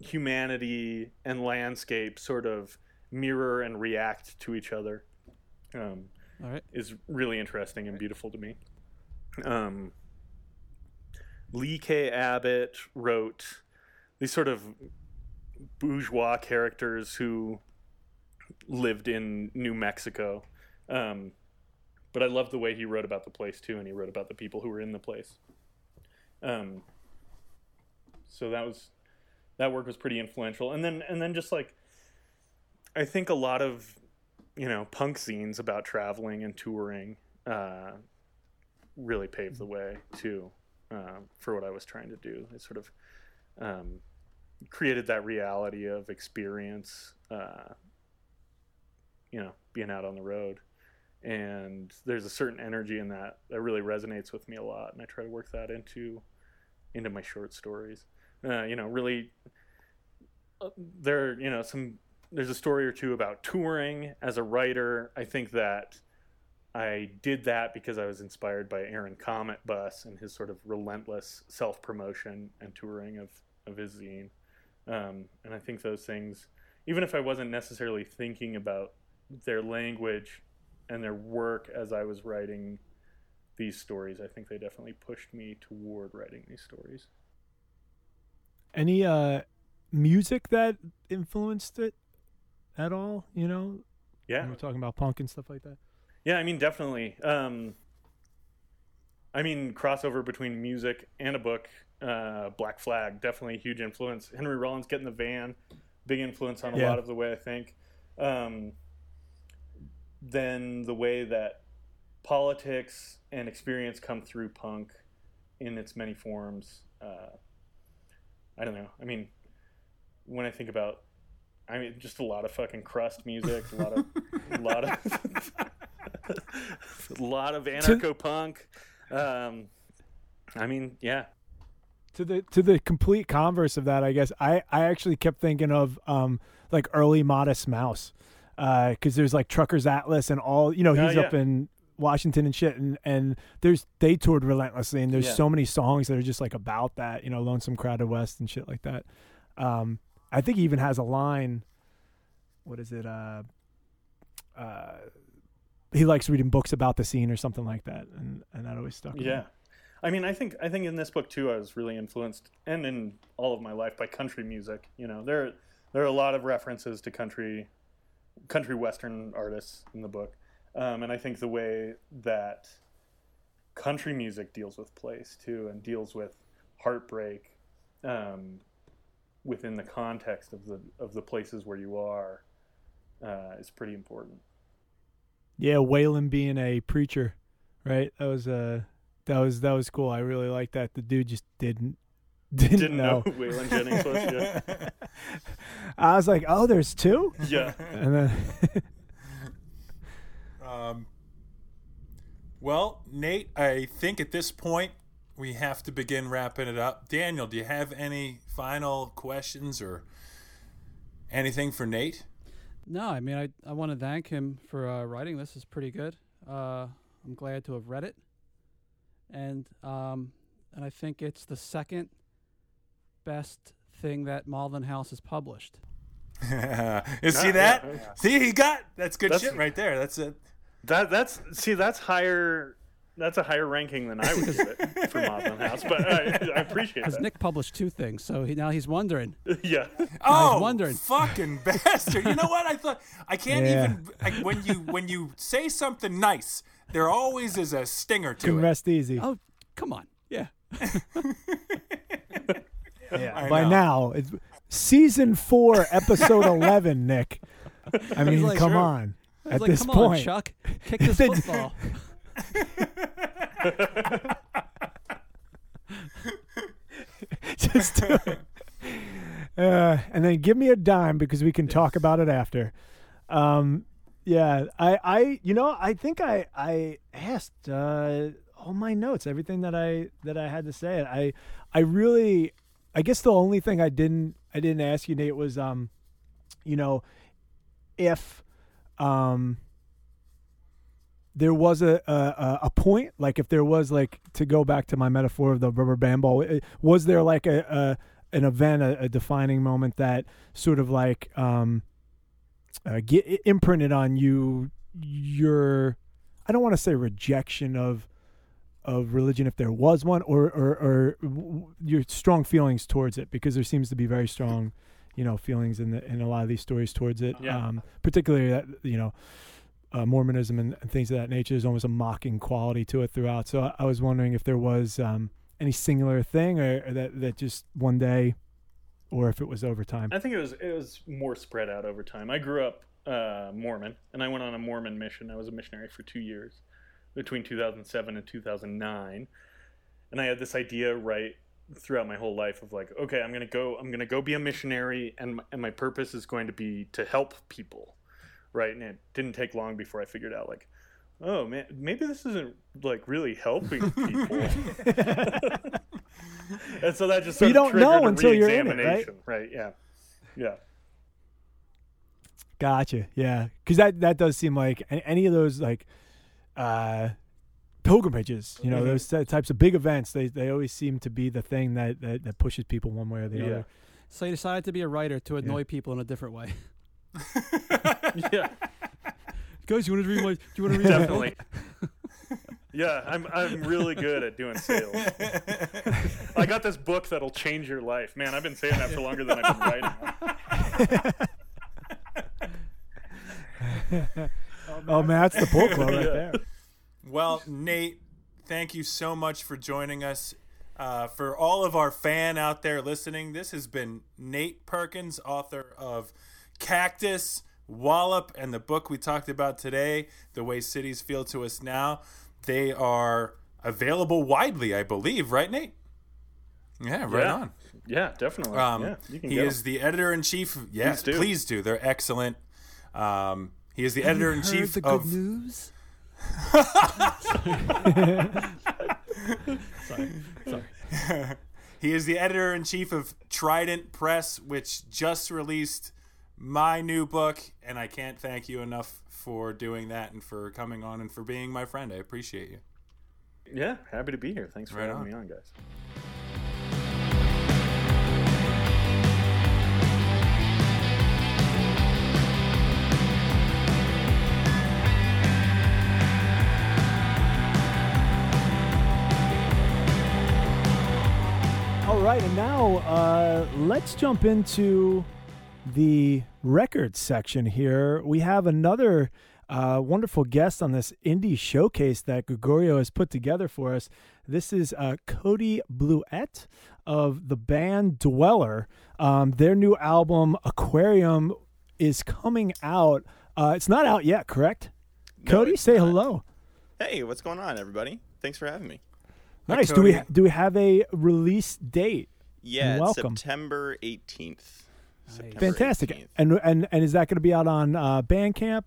humanity and landscape sort of mirror and react to each other um, All right. is really interesting and beautiful to me. Um, Lee K. Abbott wrote these sort of bourgeois characters who lived in New Mexico. Um, but I love the way he wrote about the place too, and he wrote about the people who were in the place. Um, so that was that work was pretty influential, and then and then just like I think a lot of you know punk scenes about traveling and touring uh, really paved the way too um, for what I was trying to do. It sort of um, created that reality of experience, uh, you know, being out on the road. And there's a certain energy in that that really resonates with me a lot, and I try to work that into into my short stories. Uh, you know, really, uh, there you know some there's a story or two about touring as a writer. I think that I did that because I was inspired by Aaron Cometbus and his sort of relentless self promotion and touring of, of his zine. Um, and I think those things, even if I wasn't necessarily thinking about their language and their work as I was writing these stories, I think they definitely pushed me toward writing these stories. Any uh, music that influenced it at all? You know, Yeah. we're talking about punk and stuff like that. Yeah, I mean, definitely. Um, I mean, crossover between music and a book. Uh, Black Flag, definitely a huge influence. Henry Rollins, Get in the Van, big influence on a Yeah. lot of the way I think. Um, then the way that politics and experience come through punk in its many forms. Uh, I don't know. I mean, when I think about, I mean, just a lot of fucking crust music, a lot of, a lot of, [LAUGHS] a lot of anarcho punk. Um, I mean, yeah. To the to the complete converse of that, I guess I I actually kept thinking of um like early Modest Mouse, because there's like Truckers Atlas and all you know Oh, he's yeah. up in Washington and shit, and and there's they toured relentlessly, and there's Yeah. so many songs that are just like about that, you know, Lonesome Crowded West and shit like that. Um, I think he even has a line. What is it? Uh, uh, he likes reading books about the scene or something like that, and and that always stuck. with me. Yeah. I mean, I think I think in this book too, I was really influenced, and in all of my life, by country music. You know, there there are a lot of references to country country western artists in the book, um, and I think the way that country music deals with place too, and deals with heartbreak um, within the context of the of the places where you are uh, is pretty important. Yeah, Waylon being a preacher, right? That was uh that was that was cool. I really like that. The dude just didn't [LAUGHS] didn't, Didn't know know. who Waylon Jennings was. Yeah. [LAUGHS] I was like, oh, there's two, yeah. and then Um, well, Nate, I think at this point we have to begin wrapping it up. Daniel, do you have any final questions or anything for Nate? No, I mean, I, I want to thank him for uh, writing this. It's pretty good. Uh, I'm glad to have read it, and um, and I think it's the second best thing that Maudlin House has published. [LAUGHS] you see Yeah, that? yeah. See, he got that's good That's- shit right there. That's it. That that's see that's higher. That's a higher ranking than I would give it [LAUGHS] for Mothman House, but I, I appreciate Because that. Nick published two things, so he, now he's wondering. [LAUGHS] yeah, Oh, wondering. fucking [LAUGHS] bastard! You know what? I thought I can't Yeah. even like, when you when you say something nice, there always is a stinger to can it. rest easy. Oh, come on, yeah. yeah. I By know. now, it's season four, episode eleven. Nick, I mean, like, come sure. on. I was At like, this come point, on, Chuck, kick this [LAUGHS] football. [LAUGHS] just do it. Uh, and then give me a dime because we can talk about it after. Um, yeah, I, I, you know, I think I, I asked uh, all my notes, everything that I that I had to say. I, I really, I guess the only thing I didn't, I didn't ask you, Nate, was, um, you know, if, um, there was a, a a point like if there was like to go back to my metaphor of the rubber band ball was there like a, a an event a, a defining moment that sort of like um uh, get imprinted on you your I don't want to say rejection of of religion if there was one or or, or your strong feelings towards it because there seems to be very strong you know feelings in the in a lot of these stories towards it Yeah. um particularly that you know uh, Mormonism and, and things of that nature. is almost a mocking quality to it throughout. So I, I was wondering if there was um, any singular thing, or, or that that just one day, or if it was over time. I think it was it was more spread out over time. I grew up uh, Mormon, and I went on a Mormon mission. I was a missionary for two years, between 2007 and 2009, and I had this idea right throughout my whole life of like, okay, I'm gonna go, I'm gonna go be a missionary, and my, and my purpose is going to be to help people, right? And it didn't take long before I figured out like. Oh man, maybe this isn't like really helping [LAUGHS] people. [LAUGHS] and so that just But you of don't know until you're in it, right? right? Yeah, yeah. Gotcha. Yeah, because that that does seem like any of those like uh, pilgrimages. You know, Mhm. those types of big events. They they always seem to be the thing that that, that pushes people one way or the Yeah. other. So you decided to be a writer to annoy people in a different way. [LAUGHS] [LAUGHS] yeah, Guys, you want to read my? Do you want to read my book? definitely. [LAUGHS] Yeah, I'm I'm really good at doing sales. I got this book that'll change your life, man. I've been saying that for longer than I've been writing. Oh man, that's the pull quote right Yeah. there. Well, Nate, thank you so much for joining us. Uh, for all of our fan out there listening, this has been Nate Perkins, author of Cactus, Wallop and the book we talked about today, The Way Cities Feel to Us Now, they are available widely, I believe, right, Nate? Yeah, right Yeah. on. Yeah, definitely. Um, yeah, you can he get is the editor in chief. Yes, Please do. please do. They're excellent. Um, he is the editor in chief of. news? He is the editor in chief of Trident Press, which just released my new book, and I can't thank you enough for doing that and for coming on and for being my friend. I appreciate you. Yeah, happy to be here. Thanks for Right having on. me on, guys. Right, and now uh, let's jump into the record section here. We have another uh, wonderful guest on this indie showcase that Gregorio has put together for us. This is uh, Cody Bluett of the band Dweller. Um, their new album, Aquarium, is coming out. Uh, it's not out yet, correct? No, Cody, say not. hello. Hey, what's going on, everybody? Thanks for having me. Hi, Nice. Do we do we have a release date? Yeah, it's welcome. September 18th. September Fantastic. 18th. And and and is that going to be out on uh, Bandcamp?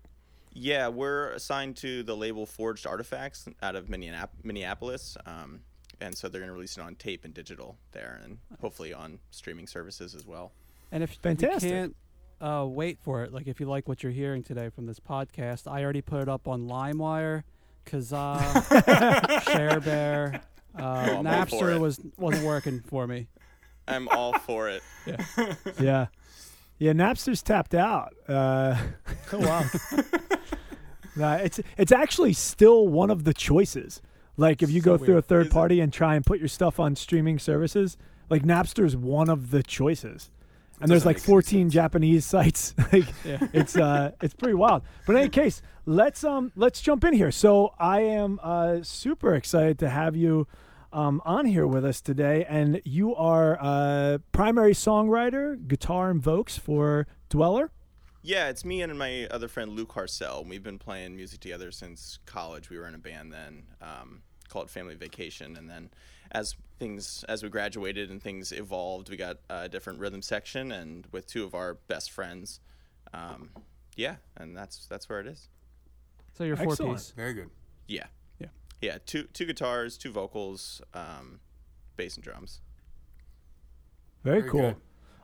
Yeah, we're assigned to the label Forged Artifacts out of Minneapolis. Um, and so they're going to release it on tape and digital there and hopefully on streaming services as well. And if Fantastic. you can't uh, wait for it, like if you like what you're hearing today from this podcast, I already put it up on LimeWire, Kazaa, [LAUGHS] ShareBear. Uh, I'm all for Napster was wasn't working for me. [LAUGHS] I'm all for it. [LAUGHS] Yeah. Yeah, Yeah, Napster's tapped out. Uh, [LAUGHS] Oh wow! nah, it's it's actually still one of the choices. Like if you go So through a third Is it? party and try and put your stuff on streaming services, like Napster's one of the choices. And there's like 14 sense. Japanese sites. like Yeah. it's uh it's pretty wild. But in any case, let's um let's jump in here. So I am uh super excited to have you um on here with us today and you are uh primary songwriter, guitar and vocals for Dweller. Yeah, it's me and my other friend Luke Harcel. We've been playing music together since college. We were in a band then um, called Family Vacation, and then as things as we graduated and things evolved, we got a different rhythm section, and with two of our best friends. Um, yeah, and that's that's where it is. So you're four Excellent. piece. Very good. Yeah, Yeah. yeah. Two two guitars, two vocals, um, bass and drums. Very, Very cool. good.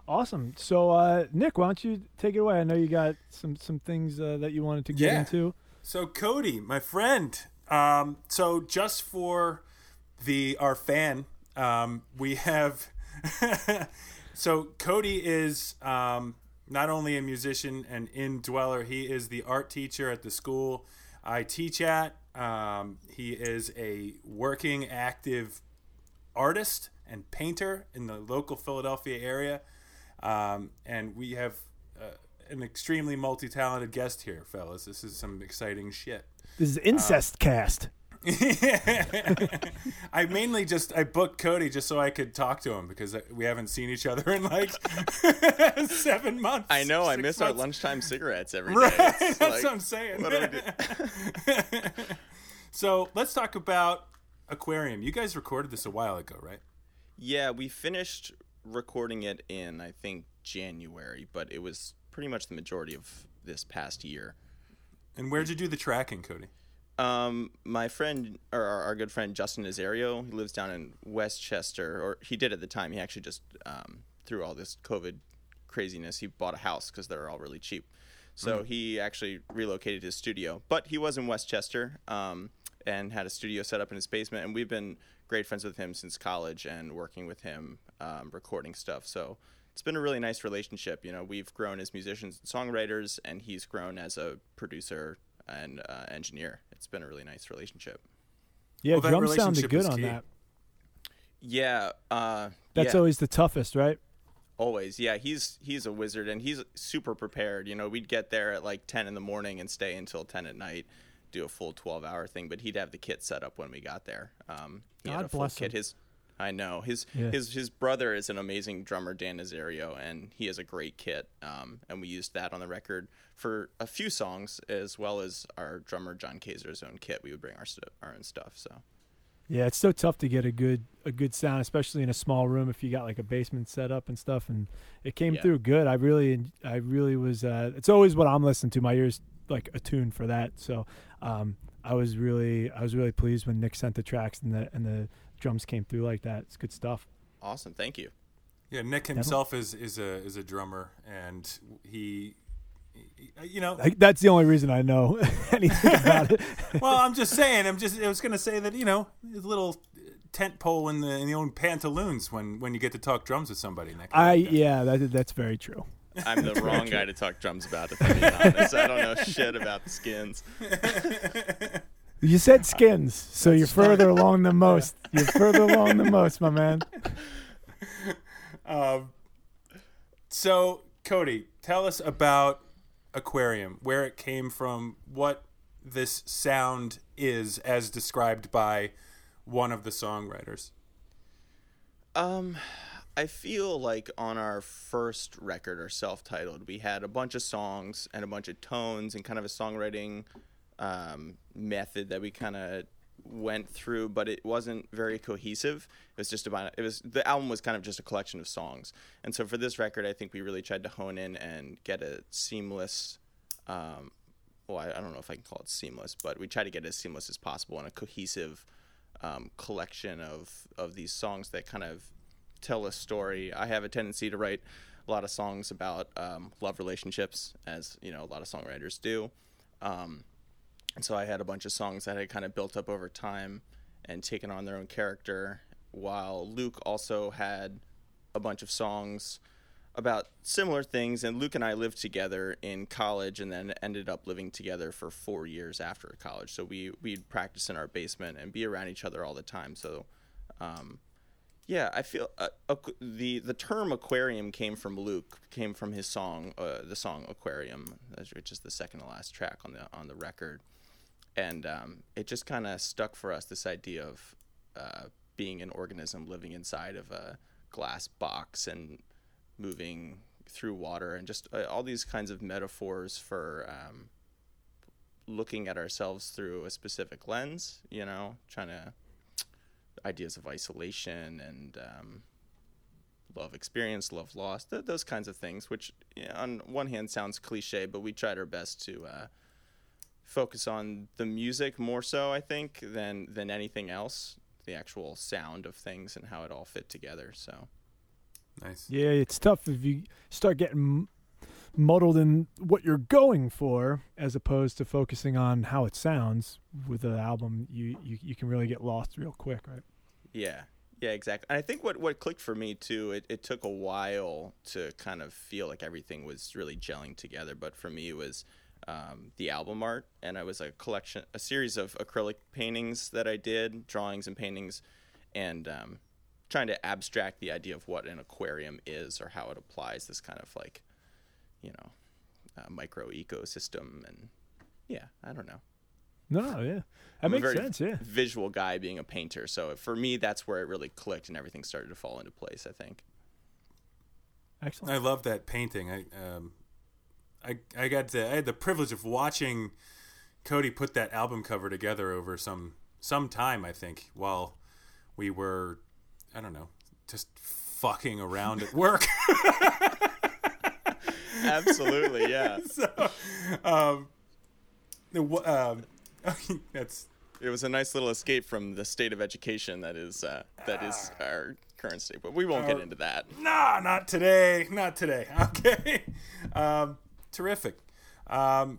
Awesome. So uh Nick, why don't you take it away? I know you got some some things uh, that you wanted to get Yeah. into. So Cody, my friend. Um, so just for the our fan, um, we have. [LAUGHS] so Cody is um, not only a musician and in dweller, he is the art teacher at the school I teach at. Um, he is a working, active artist and painter in the local Philadelphia area. Um, and we have uh, an extremely multi talented guest here, fellas. This is some exciting shit. This is incest cast. [LAUGHS] I mainly just I booked Cody just so I could talk to him because we haven't seen each other in like [LAUGHS] seven months. I know. I miss our lunchtime cigarettes every day. Right, It's [LAUGHS] that's like- what I'm saying. what do we do? so let's talk about Aquarium. You guys recorded this a while ago, right? Yeah, we finished recording it in I think January, but it was pretty much the majority of this past year. And where'd you do the tracking, Cody? Um, my friend, or our, our good friend Justin Nazario, he lives down in West Chester, or he did at the time. He actually just um, through all this COVID craziness, he bought a house because they're all really cheap. So he actually relocated his studio, but he was in West Chester um, and had a studio set up in his basement. And we've been great friends with him since college and working with him um, recording stuff. So it's been a really nice relationship. You know, we've grown as musicians and songwriters, and he's grown as a producer and uh, engineer. It's been a really nice relationship. Yeah, Well, that drums sounded good on key. that. Yeah, uh, That's yeah, always the toughest, right? always. Yeah, he's he's a wizard and he's super prepared. You know, we'd get there at like ten in the morning and stay until ten at night, do a full twelve hour thing. But he'd have the kit set up when we got there. Um, he had God a full bless kit. him. His I know his Yeah. his his brother is an amazing drummer, Dan Nazario, and he has a great kit. Um, and we used that on the record for a few songs, as well as our drummer John Kaiser's own kit. We would bring our our own stuff. So Yeah, it's so tough to get a good a good sound, especially in a small room if you got like a basement set up and stuff. And it came Yeah. through good. I really, I really was. Uh, it's always what I'm listening to. My ears like attuned for that. So um, I was really, I was really pleased when Nick sent the tracks and the and the drums came through like that. It's good stuff. awesome, thank you. Yeah, Nick himself is is a is a drummer, and he, he- you know, I, that's the only reason I know [LAUGHS] anything about it. [LAUGHS] well, I'm just saying. I'm just. I was gonna say that you know, a little tent pole in the in the old pantaloons when when you get to talk drums with somebody, Nick. I yeah, that, that's very true. I'm the [LAUGHS] wrong guy to talk drums about. If I'm being honest, I don't know shit about the skins. You said [LAUGHS] skins, so you're further along than most. You're further along than most, my man. [LAUGHS] Um, so, Cody, tell us about Aquarium, where it came from, what this sound is, as described by one of the songwriters. Um, I feel like on our first record, our self-titled, we had a bunch of songs and a bunch of tones and kind of a songwriting um, method that we kind of went through, but it wasn't very cohesive. It was just about it was the album was kind of just a collection of songs, and so for this record, I think we really tried to hone in and get a seamless. Um, well, I, I don't know if I can call it seamless, but we try to get as seamless as possible and a cohesive um, collection of of these songs that kind of tell a story. I have a tendency to write a lot of songs about um, love relationships, as you know, a lot of songwriters do. Um, and so I had a bunch of songs that had kind of built up over time and taken on their own character, while Luke also had a bunch of songs about similar things. And Luke and I lived together in college, and then ended up living together for four years after college. So we we'd practice in our basement and be around each other all the time. So. Um, yeah, I feel uh, aqu- the the term aquarium came from Luke, came from his song, uh, the song Aquarium, which is the second to last track on the on the record, and um, it just kind of stuck for us. This idea of uh, being an organism living inside of a glass box and moving through water, and just uh, all these kinds of metaphors for um, looking at ourselves through a specific lens. You know, trying to ideas of isolation and um, love experience, love loss th- those kinds of things, which you know, on one hand sounds cliche, but we tried our best to uh, focus on the music more so, I think, than than anything else. The actual sound of things and how it all fit together. So Nice. Yeah, it's tough if you start getting muddled in what you're going for, as opposed to focusing on how it sounds. With an album, you you, you can really get lost real quick, right? Yeah, yeah, exactly. And I think what what clicked for me too, it, it took a while to kind of feel like everything was really gelling together. But for me, it was um, the album art, and I was a collection, a series of acrylic paintings that I did, drawings and paintings, and um, trying to abstract the idea of what an aquarium is or how it applies this kind of like, you know, uh, micro ecosystem. And yeah, I don't know. No, yeah, that I'm a makes very sense. Yeah, visual guy being a painter. So for me, that's where it really clicked and everything started to fall into place. I think. excellent. I love that painting. I um, I I got to, I had the privilege of watching Cody put that album cover together over some some time. I think while we were, I don't know, just fucking around at work. [LAUGHS] Absolutely, yeah. [LAUGHS] so, um, the um, [LAUGHS] that's It was a nice little escape from the state of education that is uh, that is our current state, but we won't get into that. nah, not today, not today. Okay, um, terrific. Um,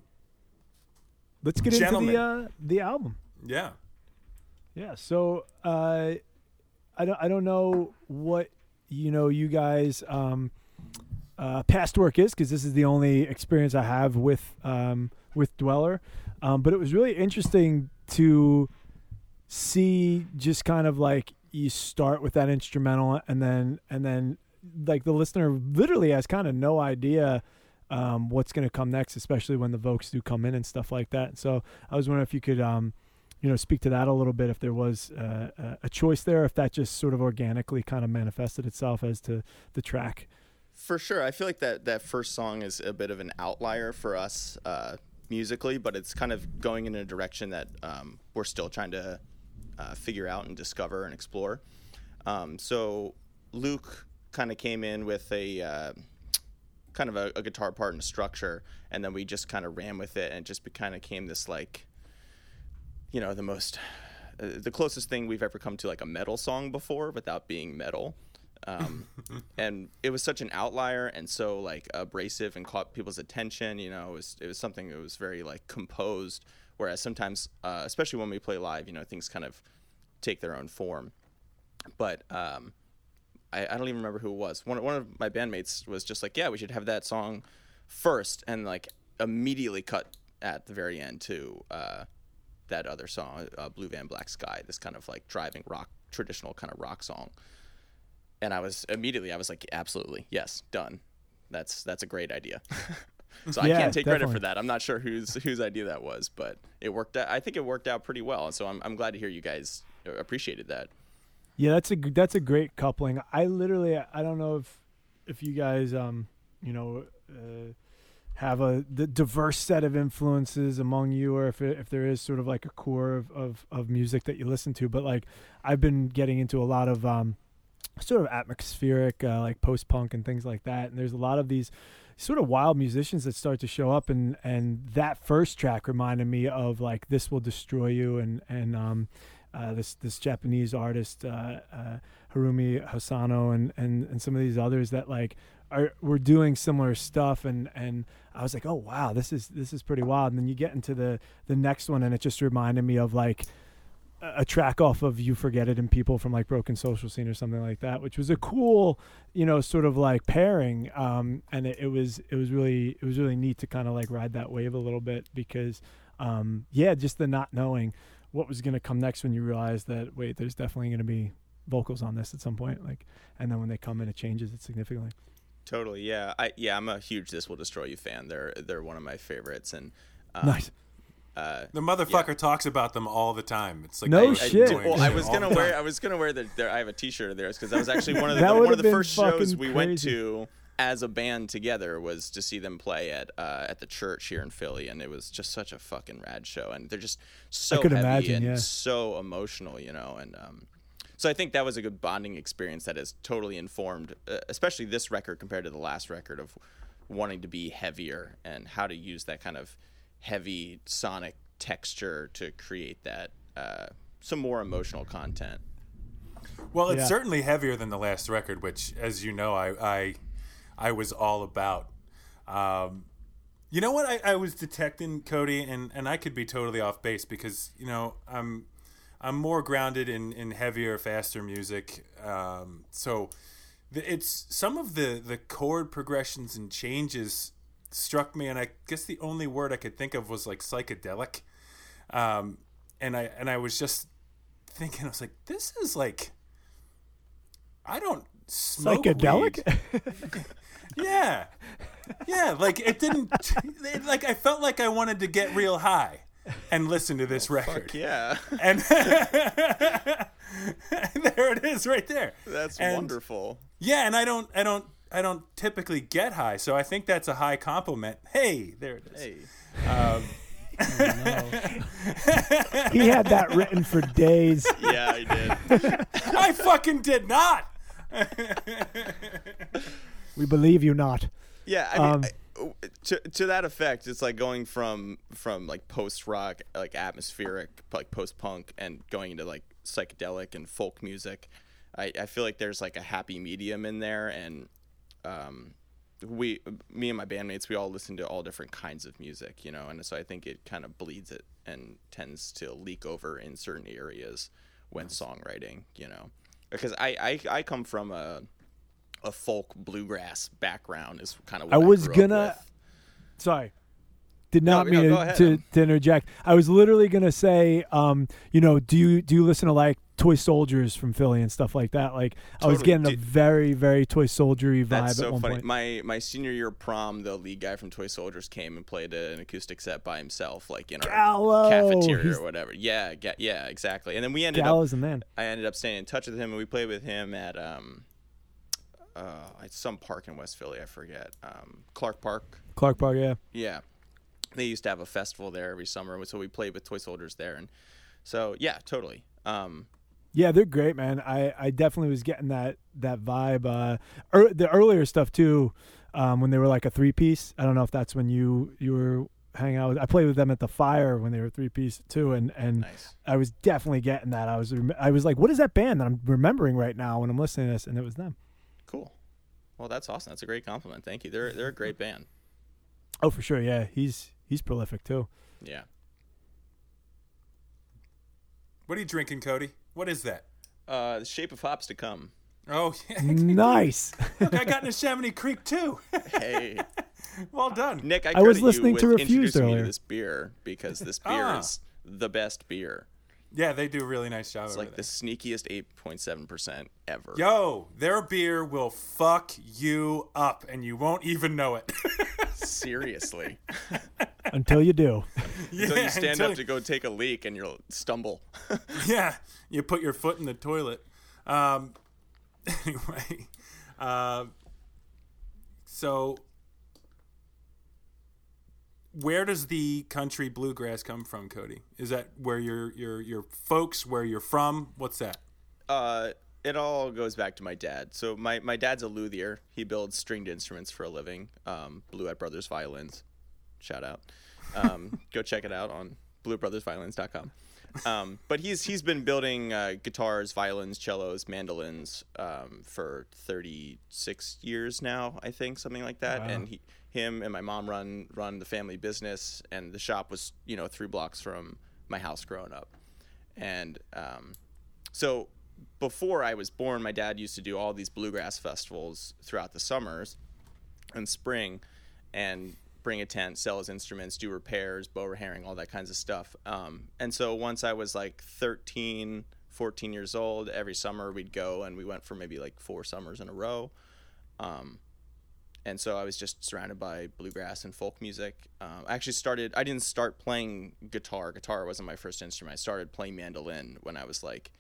Let's get Gentlemen. into the uh, the album. yeah. Yeah. So uh, I don't I don't know what you know you guys um, uh, past work is because this is the only experience I have with um, with Dweller, um, but it was really interesting to see just kind of like you start with that instrumental and then and then like the listener literally has kind of no idea um, what's going to come next, especially when the vocals do come in and stuff like that. So I was wondering if you could um, you know, speak to that a little bit. If there was uh, a- a choice there, if that just sort of organically kind of manifested itself as to the track. For sure, I feel like that that first song is a bit of an outlier for us uh, musically, but it's kind of going in a direction that um, we're still trying to uh, figure out and discover and explore. Um, so Luke kind of came in with a uh, kind of a, a guitar part and a structure, and then we just kind of ran with it, and it just kind of came this like, you know, the most, uh, the closest thing we've ever come to like a metal song before without being metal. Um, [LAUGHS] and it was such an outlier and so like abrasive and caught people's attention. You know, it was it was something that was very like composed. Whereas sometimes, uh, especially when we play live, you know, things kind of take their own form. But um, I, I don't even remember who it was. One one of my bandmates was just like, "Yeah, we should have that song first, and like immediately cut at the very end to uh, that other song, uh, "Blue Van Black Sky," this kind of like driving rock, traditional kind of rock song. And I was immediately, I was like, "Absolutely, yes, done. That's that's a great idea." [LAUGHS] so I can't take credit for that. I'm not sure whose whose idea that was, but it worked. out I think it worked out pretty well. So I'm I'm glad to hear you guys appreciated that. Yeah, that's a that's a great coupling. I literally I don't know if if you guys um you know uh, have a the diverse set of influences among you, or if it, if there is sort of like a core of, of of music that you listen to. But like I've been getting into a lot of um sort of atmospheric uh, like post punk and things like that, and there's a lot of these sort of wild musicians that start to show up and and that first track reminded me of like this will destroy you and and um uh, this this Japanese artist uh, uh, Haruomi Hosono and, and and some of these others that like are were doing similar stuff. And and I was like oh wow this is this is pretty wild. And then you get into the the next one and it just reminded me of like a track off of You Forgot It in People from like Broken Social Scene or something like that, which was a cool, you know, sort of like pairing. Um, and it, it was it was really it was really neat to kind of like ride that wave a little bit because, um, yeah, just the not knowing what was going to come next when you realize that wait, there's definitely going to be vocals on this at some point, like, and then when they come in, it changes it significantly. Totally, yeah. I yeah, I'm a huge "This Will Destroy You" fan. They're they're one of my favorites, and um, nice. Uh, The motherfucker talks about them all the time. It's like No I- I- shit. well, I was gonna wear. I was gonna wear the. Their, I have a T-shirt of theirs because that was actually one of the one of the first shows fucking we went to as a band together was to see them play at uh, at the church here in Philly, and it was just such a fucking rad show. And they're just so could heavy imagine, and yeah. so emotional, you know. And um, so I think that was a good bonding experience that has totally informed, uh, especially this record compared to the last record of wanting to be heavier and how to use that kind of heavy sonic texture to create that uh, some more emotional content. Well, it's Yeah. certainly heavier than the last record, which, as you know, I I, I was all about. Um, you know what I, I was detecting, Cody, and, and I could be totally off base because you know I'm I'm more grounded in, in heavier, faster music. Um, so the, it's some of the the chord progressions and changes struck me, and I guess the only word I could think of was like psychedelic. Um, and I and I was just thinking, I was like, this is like, I don't smoke Psychedelic. [LAUGHS] weed. Yeah, yeah. Like it didn't. It, [LAUGHS] like I felt like I wanted to get real high and listen to this record. Yeah, [LAUGHS] And [LAUGHS] there it is, right there. that's And- wonderful. Yeah, and I don't, I don't, I don't typically get high, so I think that's a high compliment. Hey, there it is. Hey, Um, he had that written for days. yeah, I did. I fucking did not. We believe you not. Yeah, I mean, Um, I- to to that effect, it's like going from from like post rock, like atmospheric, like post punk, and going into like psychedelic and folk music. I, I feel like there's like a happy medium in there, and um, we, me and my bandmates, we all listen to all different kinds of music, you know, and so I think it kind of bleeds it and tends to leak over in certain areas when songwriting, you know, because I I, I come from a a folk bluegrass background is kind of what I I was gonna-. Sorry. did not No, no, mean go to, to, to interject. I was literally gonna say, um, you know, do you do you listen to like Toy Soldiers from Philly and stuff like that? Like I was Totally. getting a very very Toy Soldiery vibe That's at so funny. point. My my senior year prom, the lead guy from Toy Soldiers came and played an acoustic set by himself, like in our Gallo, cafeteria He's- or whatever. Yeah, yeah, exactly. And then we ended up Gallo's the man. I ended up staying in touch with him, and we played with him at um, uh, at some park in West Philly. I forget. Um, Clark Park. Clark Park, yeah. Yeah, they used to have a festival there every summer, so we played with Toy Soldiers there, and so yeah, totally. Um, Yeah, they're great, man. I, I definitely was getting that that vibe. Uh, er, the earlier stuff too, um, when they were like a three piece. I don't know if that's when you you were hanging out. With, I played with them at the fire when they were three piece too, and and nice. I was definitely getting that. I was I was like, what is that band that I'm remembering right now when I'm listening to this? And it was them. Cool. Well, that's awesome. That's a great compliment. Thank you. They're they're a great band. Oh, for sure. Yeah, he's he's prolific too. Yeah. What are you drinking, Cody? What is that? Uh, the Shape of Hops to come. Oh, [LAUGHS] yeah. nice. Look, I got into Neshaminy Creek too. [LAUGHS] Hey, well done. Nick, I, I was listening you to Refuse Refused introducing me earlier. to this beer because this beer Ah. is the best beer. Yeah, they do a really nice job. It's like there. the sneakiest 8.7% ever. Yo, their beer will fuck you up, and you won't even know it. [LAUGHS] Seriously. [LAUGHS] Until you do. [LAUGHS] yeah, So you stand until- up to go take a leak and you'll stumble. yeah, you put your foot in the toilet. Um, anyway, uh, so where does the country bluegrass come from, Cody? Is that where your your your folks, where you're from? What's that? Uh, it all goes back to my dad. So my, my dad's a luthier. He builds stringed instruments for a living. Um, Bluett Brothers Violins. Shout out. Um, [LAUGHS] go check it out on bluettbrothersviolins.com. Um, but he's he's been building uh, guitars, violins, cellos, mandolins um, for 36 years now, I think, something like that. Wow. And he, him and my mom run run the family business, and the shop was you know three blocks from my house growing up. And um, so before I was born, my dad used to do all these bluegrass festivals throughout the summers and spring and bring a tent, sell his instruments, do repairs, bow herring, all that kinds of stuff. Um, and so once I was like 13, 14 years old, every summer we'd go and we went for maybe like four summers in a row. Um, and so I was just surrounded by bluegrass and folk music. Um, I actually started, I didn't start playing guitar. Guitar wasn't my first instrument. I started playing mandolin when I was like,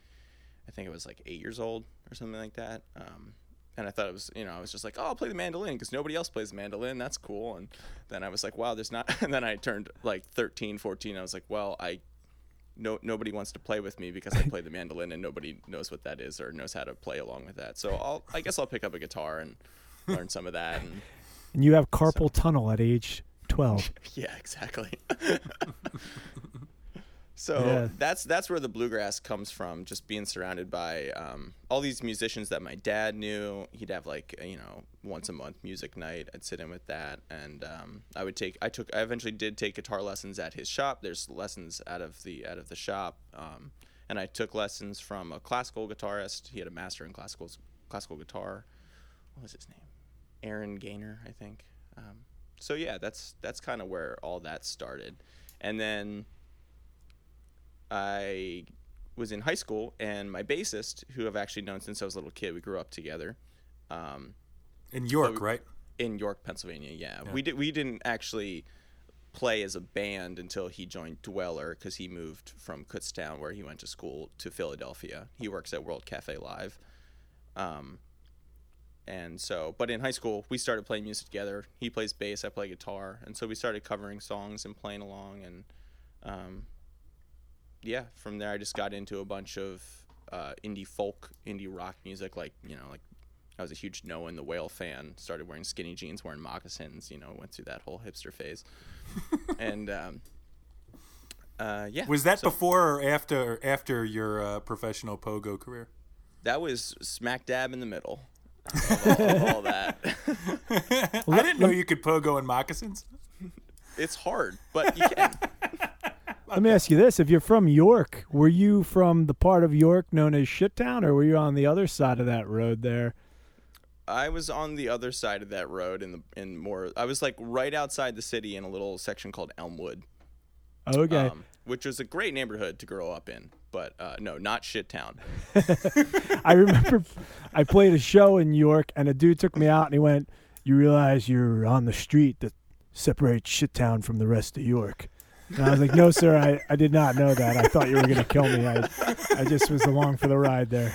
I think it was like eight years old or something like that. Um, and I thought it was, you know, I was just like, oh, I'll play the mandolin because nobody else plays mandolin. That's cool. And then I was like, wow, there's not. [LAUGHS] And then I turned like 13, 14. I was like, well, I, no, nobody wants to play with me because I [LAUGHS] play the mandolin and nobody knows what that is or knows how to play along with that. So I'll, I guess I'll pick up a guitar and learn some of that. And And you have carpal tunnel at age 12. [LAUGHS] yeah, exactly. [LAUGHS] so Yeah. that's that's where the bluegrass comes from. Just being surrounded by um, all these musicians that my dad knew. He'd have like you know once a month music night. I'd sit in with that, and um, I would take. I took. I eventually did take guitar lessons at his shop. There's lessons out of the out of the shop, um, and I took lessons from a classical guitarist. He had a master in classical classical guitar. What was his name? Aaron Gaynor, I think. Um, so yeah, that's that's kind of where all that started, and then I was in high school, and my bassist, who I've actually known since I was a little kid, we grew up together. Um, In York, Oh, right? in York, Pennsylvania. Yeah, we did. We didn't actually play as a band until he joined Dweller because he moved from Kutztown, where he went to school, to Philadelphia. He works at World Cafe Live. Um, and so, but in high school, we started playing music together. He plays bass, I play guitar, and so we started covering songs and playing along. And um, yeah, from there, I just got into a bunch of uh, indie folk, indie rock music, like you know, like I was a huge Noah and the Whale fan. Started wearing skinny jeans, wearing moccasins. You know, went through that whole hipster phase. [LAUGHS] and um, uh, yeah, Was that so before or after after your uh, professional pogo career? that was smack dab in the middle of all, all that. [LAUGHS] I didn't know you could pogo in moccasins. it's hard, but you can. [LAUGHS] Let me ask you this: If you're from York, were you from the part of York known as Shittown, or were you on the other side of that road there? I was on the other side of that road in the in more. I was like right outside the city in a little section called Elmwood, Okay. um, which was a great neighborhood to grow up in. But uh, no, not shit town. [LAUGHS] I remember I played a show in New York, and a dude took me out, and he went, "You realize you're on the street that separates Shittown from the rest of York." And I was like, "No, sir, I, I did not know that. I thought you were going to kill me. I I just was along for the ride there."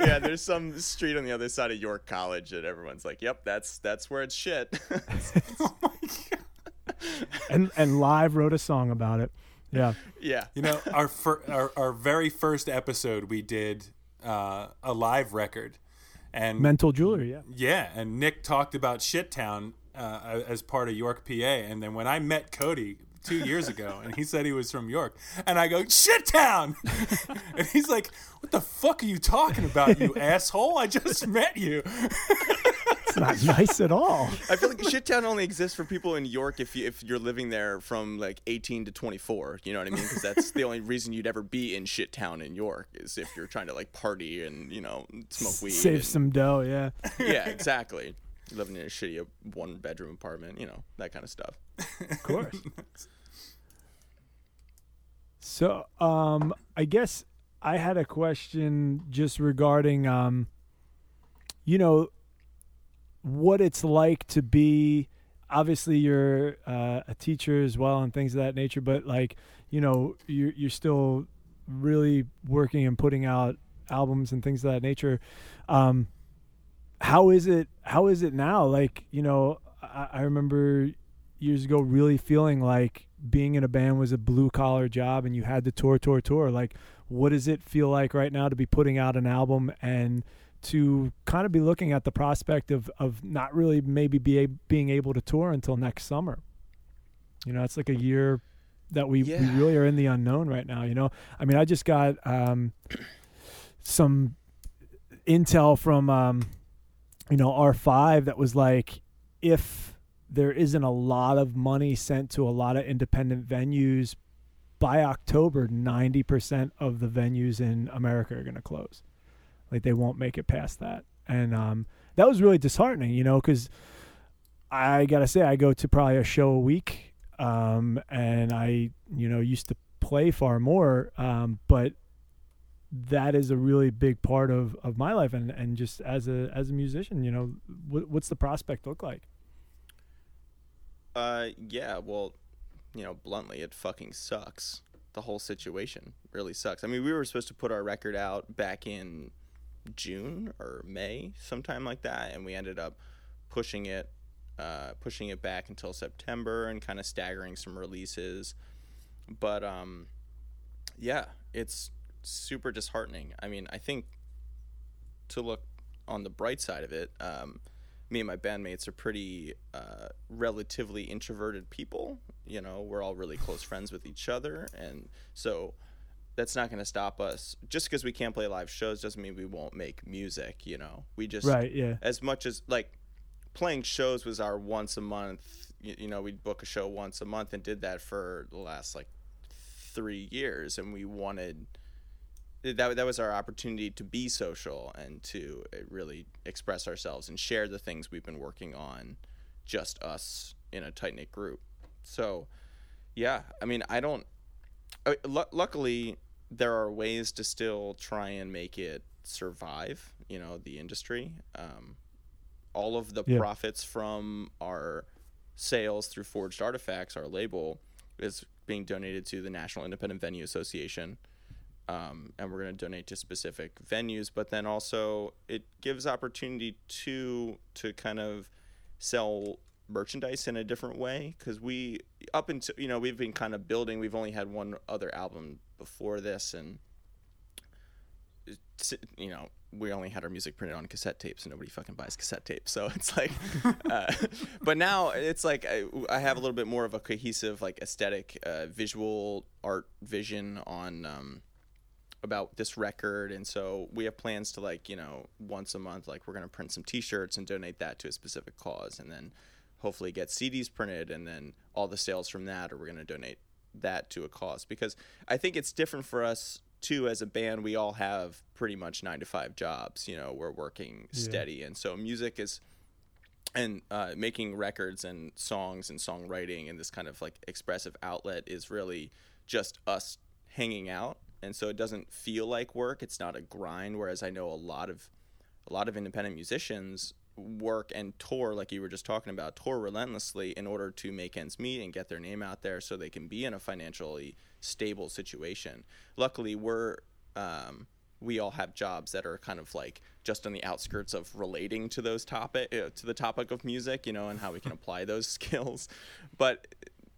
yeah, there's some street on the other side of York College that everyone's like, "Yep, that's that's where it's shit." [LAUGHS] [LAUGHS] [LAUGHS] And and live wrote a song about it. Yeah. yeah, You know, our, fir- our our very first episode, we did uh, a live record, and Mental jewelry. Yeah. yeah, and Nick talked about Shittown uh, as part of York, PA, and then when I met Cody two years ago, and he said he was from York, and I go Shittown, [LAUGHS] and he's like, "What the fuck are you talking about, you [LAUGHS] asshole? I just met you." It's not nice at all. I feel like Shittown only exists for people in York if you if you're living there from like 18 to 24. You know what I mean? Because that's the only reason you'd ever be in Shittown in York is if you're trying to like party and you know smoke weed. Save and- some dough. Yeah. Yeah, exactly. Living in a shitty one bedroom apartment, you know that kind of stuff. Of course. so, um, I guess I had a question just regarding, um, you know, what it's like to be. Obviously, you're uh, a teacher as well, and things of that nature. But like, you know, you're you're still really working and putting out albums and things of that nature. Um, how is it? How is it now? Like, you know, I, I remember years ago really feeling like being in a band was a blue collar job and you had to tour tour tour like what does it feel like right now to be putting out an album and to kind of be looking at the prospect of of not really maybe be a, being able to tour until next summer you know it's like a year that we, we really are in the unknown right now you know i mean i just got um some intel from um you know r5 that was like if there isn't a lot of money sent to a lot of independent venues by October 90% of the venues in America are going to close. Like they won't make it past that. And um that was really disheartening you know cuz I got to say I go to probably a show a week um and I you know used to play far more um but that is a really big part of, of my life and, and just as a as a musician you know what, what's the prospect look like Uh, yeah. Well, you know, bluntly, it fucking sucks. The whole situation really sucks. I mean, we were supposed to put our record out back in June or May, sometime like that, and we ended up pushing it, uh, pushing it back until September and kind of staggering some releases. But um, yeah, it's super disheartening. I mean, I think to look on the bright side of it, um, me and my bandmates are pretty uh, relatively introverted people. You know, we're all really close friends with each other, and so that's not going to stop us. Just because we can't play live shows doesn't mean we won't make music. You know, we just right yeah as much as like playing shows was our once a month. You, you know, we'd book a show once a month and did that for the last like three years, and we wanted that that was our opportunity to be social and to uh, really express ourselves and share the things we've been working on, just us in a tight knit group. So, yeah, I mean, I don't. Uh, lu- luckily, there are ways to still try and make it survive. You know, the industry. Um, all of the Yeah. profits from our sales through Forged Artifacts, our label, is being donated to the National Independent Venue Association um, and we're going to donate to specific venues but then also it gives opportunity to to kind of sell merchandise in a different way because we up until you know we've been kind of building we've only had one other album before this and you know we only had our music printed on cassette tapes and nobody fucking buys cassette tapes so [LAUGHS] it's like uh, [LAUGHS] but now it's like I, I have a little bit more of a cohesive like aesthetic uh, visual art vision on um, about this record and so we have plans to like you know once a month like we're going to print some t-shirts and donate that to a specific cause and then hopefully get cds printed and then all the sales from that or we're going to donate that to a cause because i think it's different for us too as a band we all have pretty much nine to five jobs you know we're working Yeah. steady and so music is and uh, making records and songs and songwriting and this kind of like expressive outlet is really just us hanging out and so it doesn't feel like work. It's not a grind whereas i know a lot of a lot of independent musicians work and tour like you were just talking about tour relentlessly in order to make ends meet and get their name out there so they can be in a financially stable situation. Luckily we're um, we all have jobs that are kind of like just on the outskirts of relating to those topic uh, to the topic of music you know and how we can [LAUGHS] apply those [LAUGHS] skills. But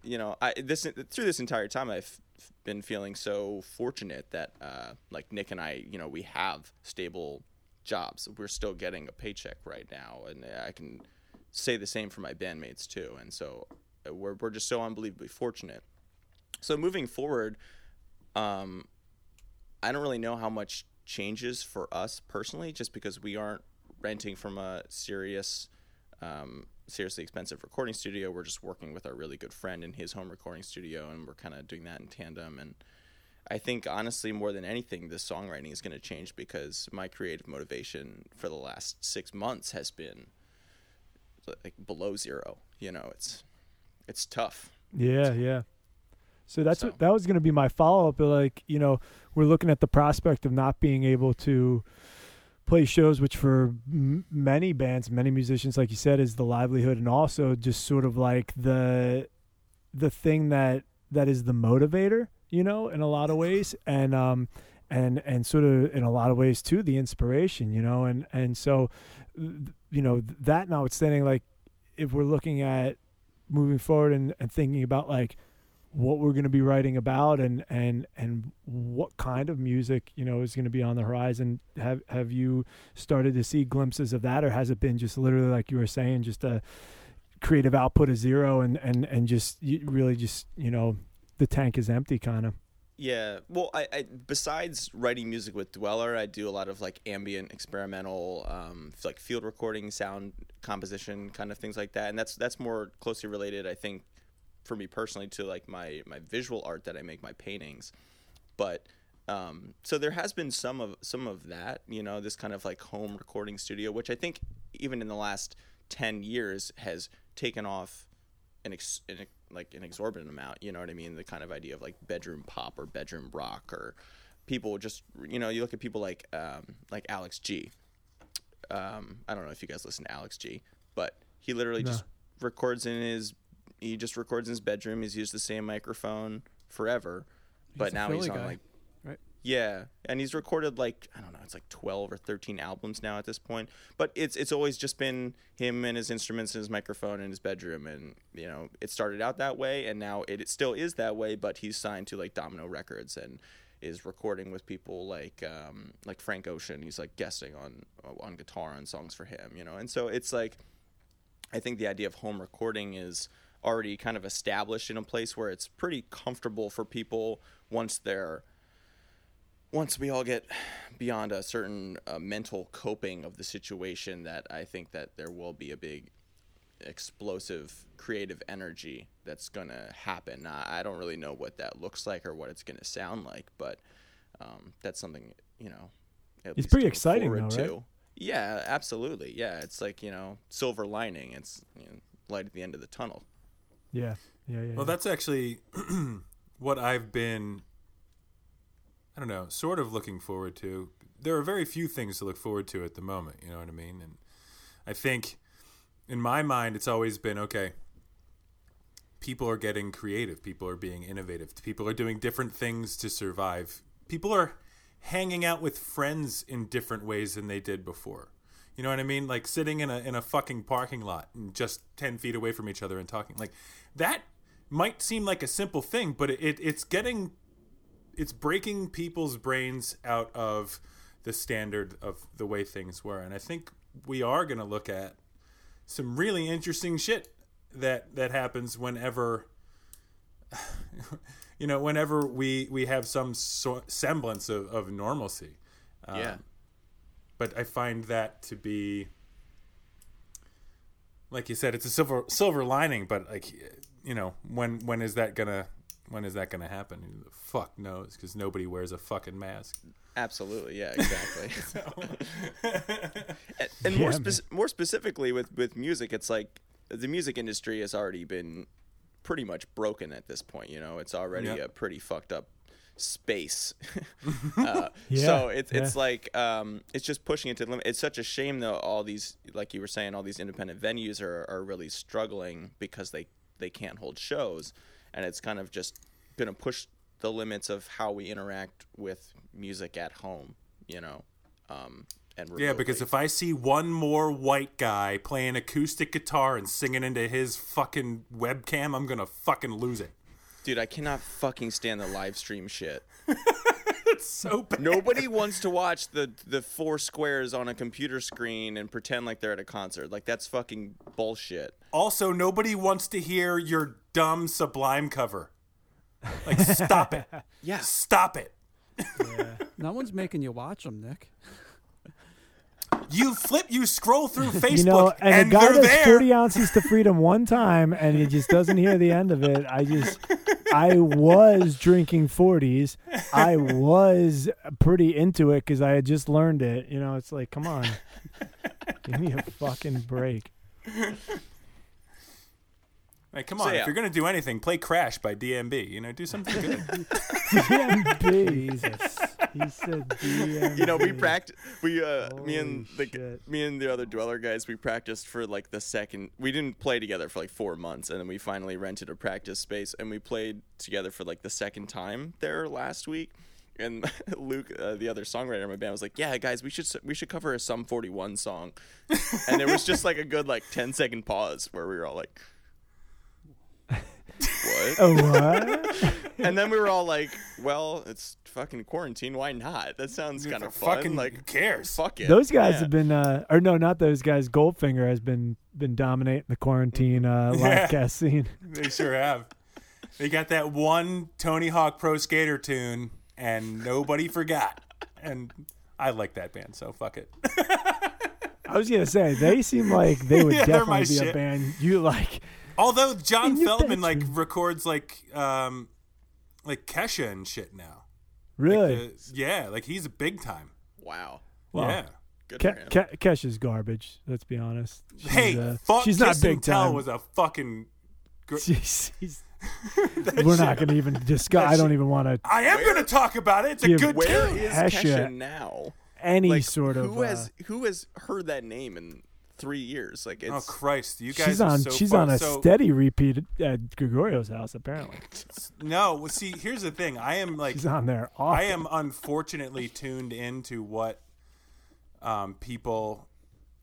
you know i this through this entire time i've been feeling so fortunate that uh, like nick and i you know we have stable jobs. We're still getting a paycheck right now and i can say the same for my bandmates too. And so uh, we're, we're just so unbelievably fortunate. So moving forward um, I don't really know how much changes for us personally, just because we aren't renting from a serious, um, seriously expensive recording studio. We're just working with our really good friend in his home recording studio, and we're kind of doing that in tandem. And I think honestly, more than anything, the songwriting is going to change because my creative motivation for the last six months has been like below zero. You know, it's it's tough. Yeah, yeah. So that's So- what that was going to be my follow up. Like, you know, we're looking at the prospect of not being able to play shows, which for m- many bands, many musicians, like you said, is the livelihood, and also just sort of like the the thing that that is the motivator, you know, in a lot of ways, and um, and and sort of in a lot of ways too, the inspiration, you know, and and so, you know, that notwithstanding, like if we're looking at moving forward and, and thinking about like what we're going to be writing about and and and what kind of music you know is going to be on the horizon have have you started to see glimpses of that or has it been just literally like you were saying just a creative output of zero and and and just really just you know the tank is empty kind of Yeah. Well, I, I besides writing music with Dweller, I do a lot of like ambient, experimental, um, like field recording, sound composition, kind of things like that. And that's that's more closely related, I think, for me personally, to like my my visual art that I make my paintings. But um, so there has been some of some of that, you know, this kind of like home recording studio, which I think even in the last ten years has taken off an, ex, an like an exorbitant amount. You know what I mean? The kind of idea of like bedroom pop or bedroom rock or people just you know you look at people like um, like Alex G. Um, I don't know if you guys listen to Alex G, but he literally No. just records in his he just records in his bedroom. He's used the same microphone forever, but a now he's on guy, like yeah, and he's recorded like I don't know, it's like twelve or thirteen albums now at this point. But it's it's always just been him and his instruments and his microphone in his bedroom, and you know it started out that way, and now it, it still is that way. But he's signed to like Domino Records and is recording with people like um, like Frank Ocean. He's like guesting on on guitar on songs for him, you know. And so it's like I think the idea of home recording is already kind of established in a place where it's pretty comfortable for people once they're once we all get beyond a certain uh, mental coping of the situation that I think that there will be a big explosive creative energy that's going to happen. I I don't really know what that looks like or what it's going to sound like, but um, that's something, you know, at It's least pretty exciting though, right? Yeah, absolutely. Yeah, it's like, you know, silver lining. It's you know, light at the end of the tunnel. Yeah yeah yeah Well, that's actually [CLEARS THROAT] what I've been, I don't know, sort of looking forward to. There are very few things to look forward to at the moment, you know what I mean? And I think in my mind, it's always been okay, people are getting creative, people are being innovative, people are doing different things to survive, people are hanging out with friends in different ways than they did before. You know what I mean? Like sitting in a in a fucking parking lot and just ten feet away from each other and talking. Like that might seem like a simple thing, but it, it's getting it's breaking people's brains out of the standard of the way things were. And I think we are gonna look at some really interesting shit that that happens whenever [SIGHS] you know whenever we we have some so- semblance of, of normalcy Um, yeah. But I find that to be like you said, it's a silver silver lining. But like, you know, when when is that gonna when is that going to happen? Who the fuck knows? Because nobody wears a fucking mask. Absolutely, yeah, exactly. [LAUGHS] [LAUGHS] and and Yeah, more man. spec- more specifically with with music, it's like the music industry has already been pretty much broken at this point. You know, it's already Yeah. a pretty fucked up space. [LAUGHS] [LAUGHS] uh, Yeah, so it's it's like um, it's just pushing it to the limit. It's such a shame though. All these, like you were saying, all these independent venues are are really struggling because they they can't hold shows, and it's kind of just gonna push the limits of how we interact with music at home. You know. Um, and Yeah, because if I see one more white guy playing acoustic guitar and singing into his fucking webcam, I'm gonna fucking lose it. Dude, I cannot fucking stand the live stream shit. [LAUGHS] It's so bad. Nobody wants to watch the the four squares on a computer screen and pretend like they're at a concert. Like that's fucking bullshit. Also, nobody wants to hear your dumb Sublime cover. Like, stop it. [LAUGHS] Yeah. Stop it. No one's making you watch them, Nick. You flip, you scroll through Facebook, [LAUGHS] You know, and, and, a guy does there. 40 ounces to freedom one time and he just doesn't hear the end of it. I just, I was drinking 40s. I was pretty into it because I had just learned it. You know, it's like, come on. Give me a fucking break. Like, come So, on, yeah. if you're gonna do anything, play Crash by DMB. You know, do something good. [LAUGHS] DMB. [LAUGHS] Jesus. He said DMB. You know, we practiced. We uh, me and the shit. me and the other dweller guys, we practiced for like the second. We didn't play together for like four months, and then we finally rented a practice space, and we played together for like the second time there last week. And [LAUGHS] Luke, uh, the other songwriter in my band, was like, "Yeah, guys, we should we should cover a Sum 41 song," and there was just like a good like 10 second pause where we were all like, "What?" Oh, what? [LAUGHS] and then we were all like, "Well, it's fucking quarantine. Why not? That sounds kind of fun. fucking like, who cares? fuck it." Those guys Yeah. have been, uh, or no, not those guys. Goldfinger has been been dominating the quarantine uh, [LAUGHS] live Yeah. cast scene. [LAUGHS] They sure have. They got that one Tony Hawk Pro Skater tune, and nobody forgot. And I like that band, so fuck it. I was gonna say they seem like they would Yeah, definitely be a band you like. Although John In your Feldmann like records like um like Kesha and shit now. Really? Uh, yeah, like he's a big time. Wow. Well, yeah. Good Ke- Ke- Kesha's garbage. Let's be honest. She's, Hey, uh, fuck she's not Kiss big Tell time. was a fucking. Gr- [LAUGHS] She's- she's- [LAUGHS] we're not going to even discuss. I don't even want to I am going to talk about it. It's a good Where tune. is Kesha. Kesha now? any Like, sort of. who uh, has who has heard that name in three years? Like it's Oh Christ, you guys she's on. so she's far- on a so, steady repeat at Gregorio's house. Apparently, No, well, see, here's the thing. I am like she's on there. Often. I am unfortunately tuned into what um, people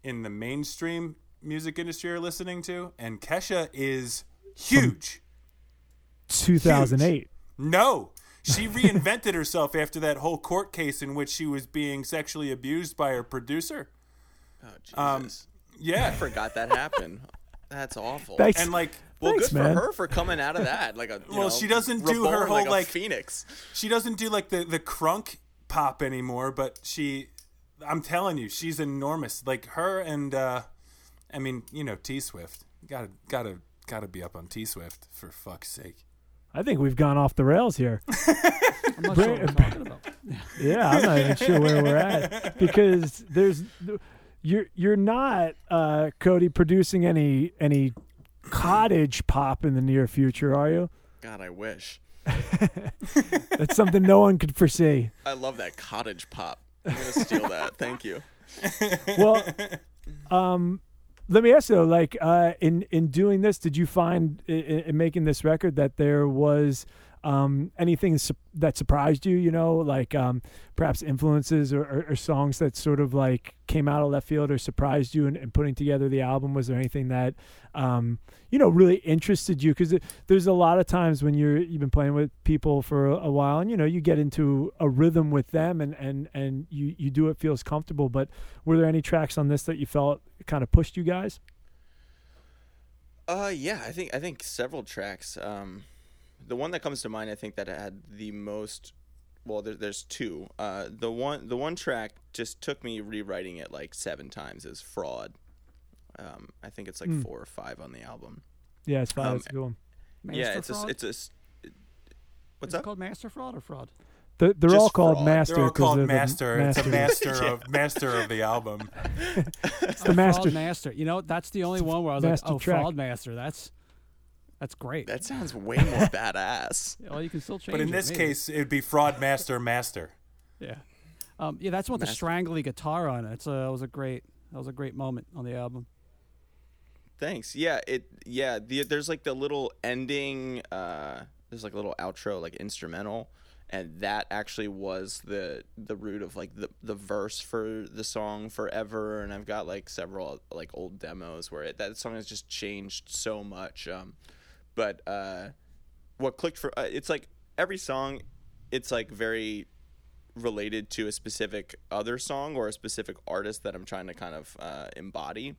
in the mainstream music industry are listening to, and Kesha is huge. 2008. No, she reinvented [LAUGHS] herself after that whole court case in which she was being sexually abused by her producer. oh, Jesus. Um, I Yeah, forgot that happened. That's awful. Thanks. and like well, Thanks, good man. for her for coming out of that. Like a you Well, know, she doesn't do her whole, like, a like- phoenix. she doesn't do like the the crunk pop anymore, but she I'm telling you, she's enormous. Like her and uh I mean, you know, T Swift. Gotta gotta gotta be up on T Swift for fuck's sake. I think we've gone off the rails here. [LAUGHS] I'm not sure what we're talking about. [LAUGHS] Yeah, I'm not even sure where we're at because there's you're you're not uh, Cody producing any any cottage pop in the near future, are you? God, I wish. [LAUGHS] That's something no one could foresee. I love that cottage pop. I'm gonna steal that. Thank you. [LAUGHS] Well, um, let me ask you, though, like, uh, in in doing this, did you find in, in making this record that there was um, anything su- that surprised you? You know, like um, perhaps influences or, or, or songs that sort of like came out of left field or surprised you in, in putting together the album. Was there anything that um, you know really interested you? Because there's a lot of times when you're you've been playing with people for a, a while, and you know you get into a rhythm with them, and and and you you do it feels comfortable. But were there any tracks on this that you felt kind of pushed you guys? Uh, yeah, I think I think several tracks. Um, the one that comes to mind, I think that had the most. Well, there, there's two. Uh, the one the one track just took me rewriting it like seven times. Is fraud. Um, I think it's like Hmm. four or five on the album. Yeah, it's fine. Um, That's a good one. yeah, Master it's a, it's a s- What's Is it up? called Master Fraud or Fraud? They're, they're all called fraud. master. They're all 'cause called they're the master. It's a masters. master of [LAUGHS] master of the album. It's the master. Fraud Master. You know, that's the only one where I was master like, oh, track. Fraud Master. That's that's great. That sounds [LAUGHS] way more badass. well, you can still change But in it, this maybe. case, it'd be fraud master master. yeah, um, yeah, that's what the Master. strangly guitar on it. It's a, it was a great, that was a great moment on the album. Thanks. Yeah, it yeah, the, there's like the little ending uh there's like a little outro like instrumental and that actually was the the root of like the the verse for the song forever and I've got like several like old demos where it, that song has just changed so much um but uh what clicked for uh, it's like every song it's like very related to a specific other song or a specific artist that I'm trying to kind of uh, embody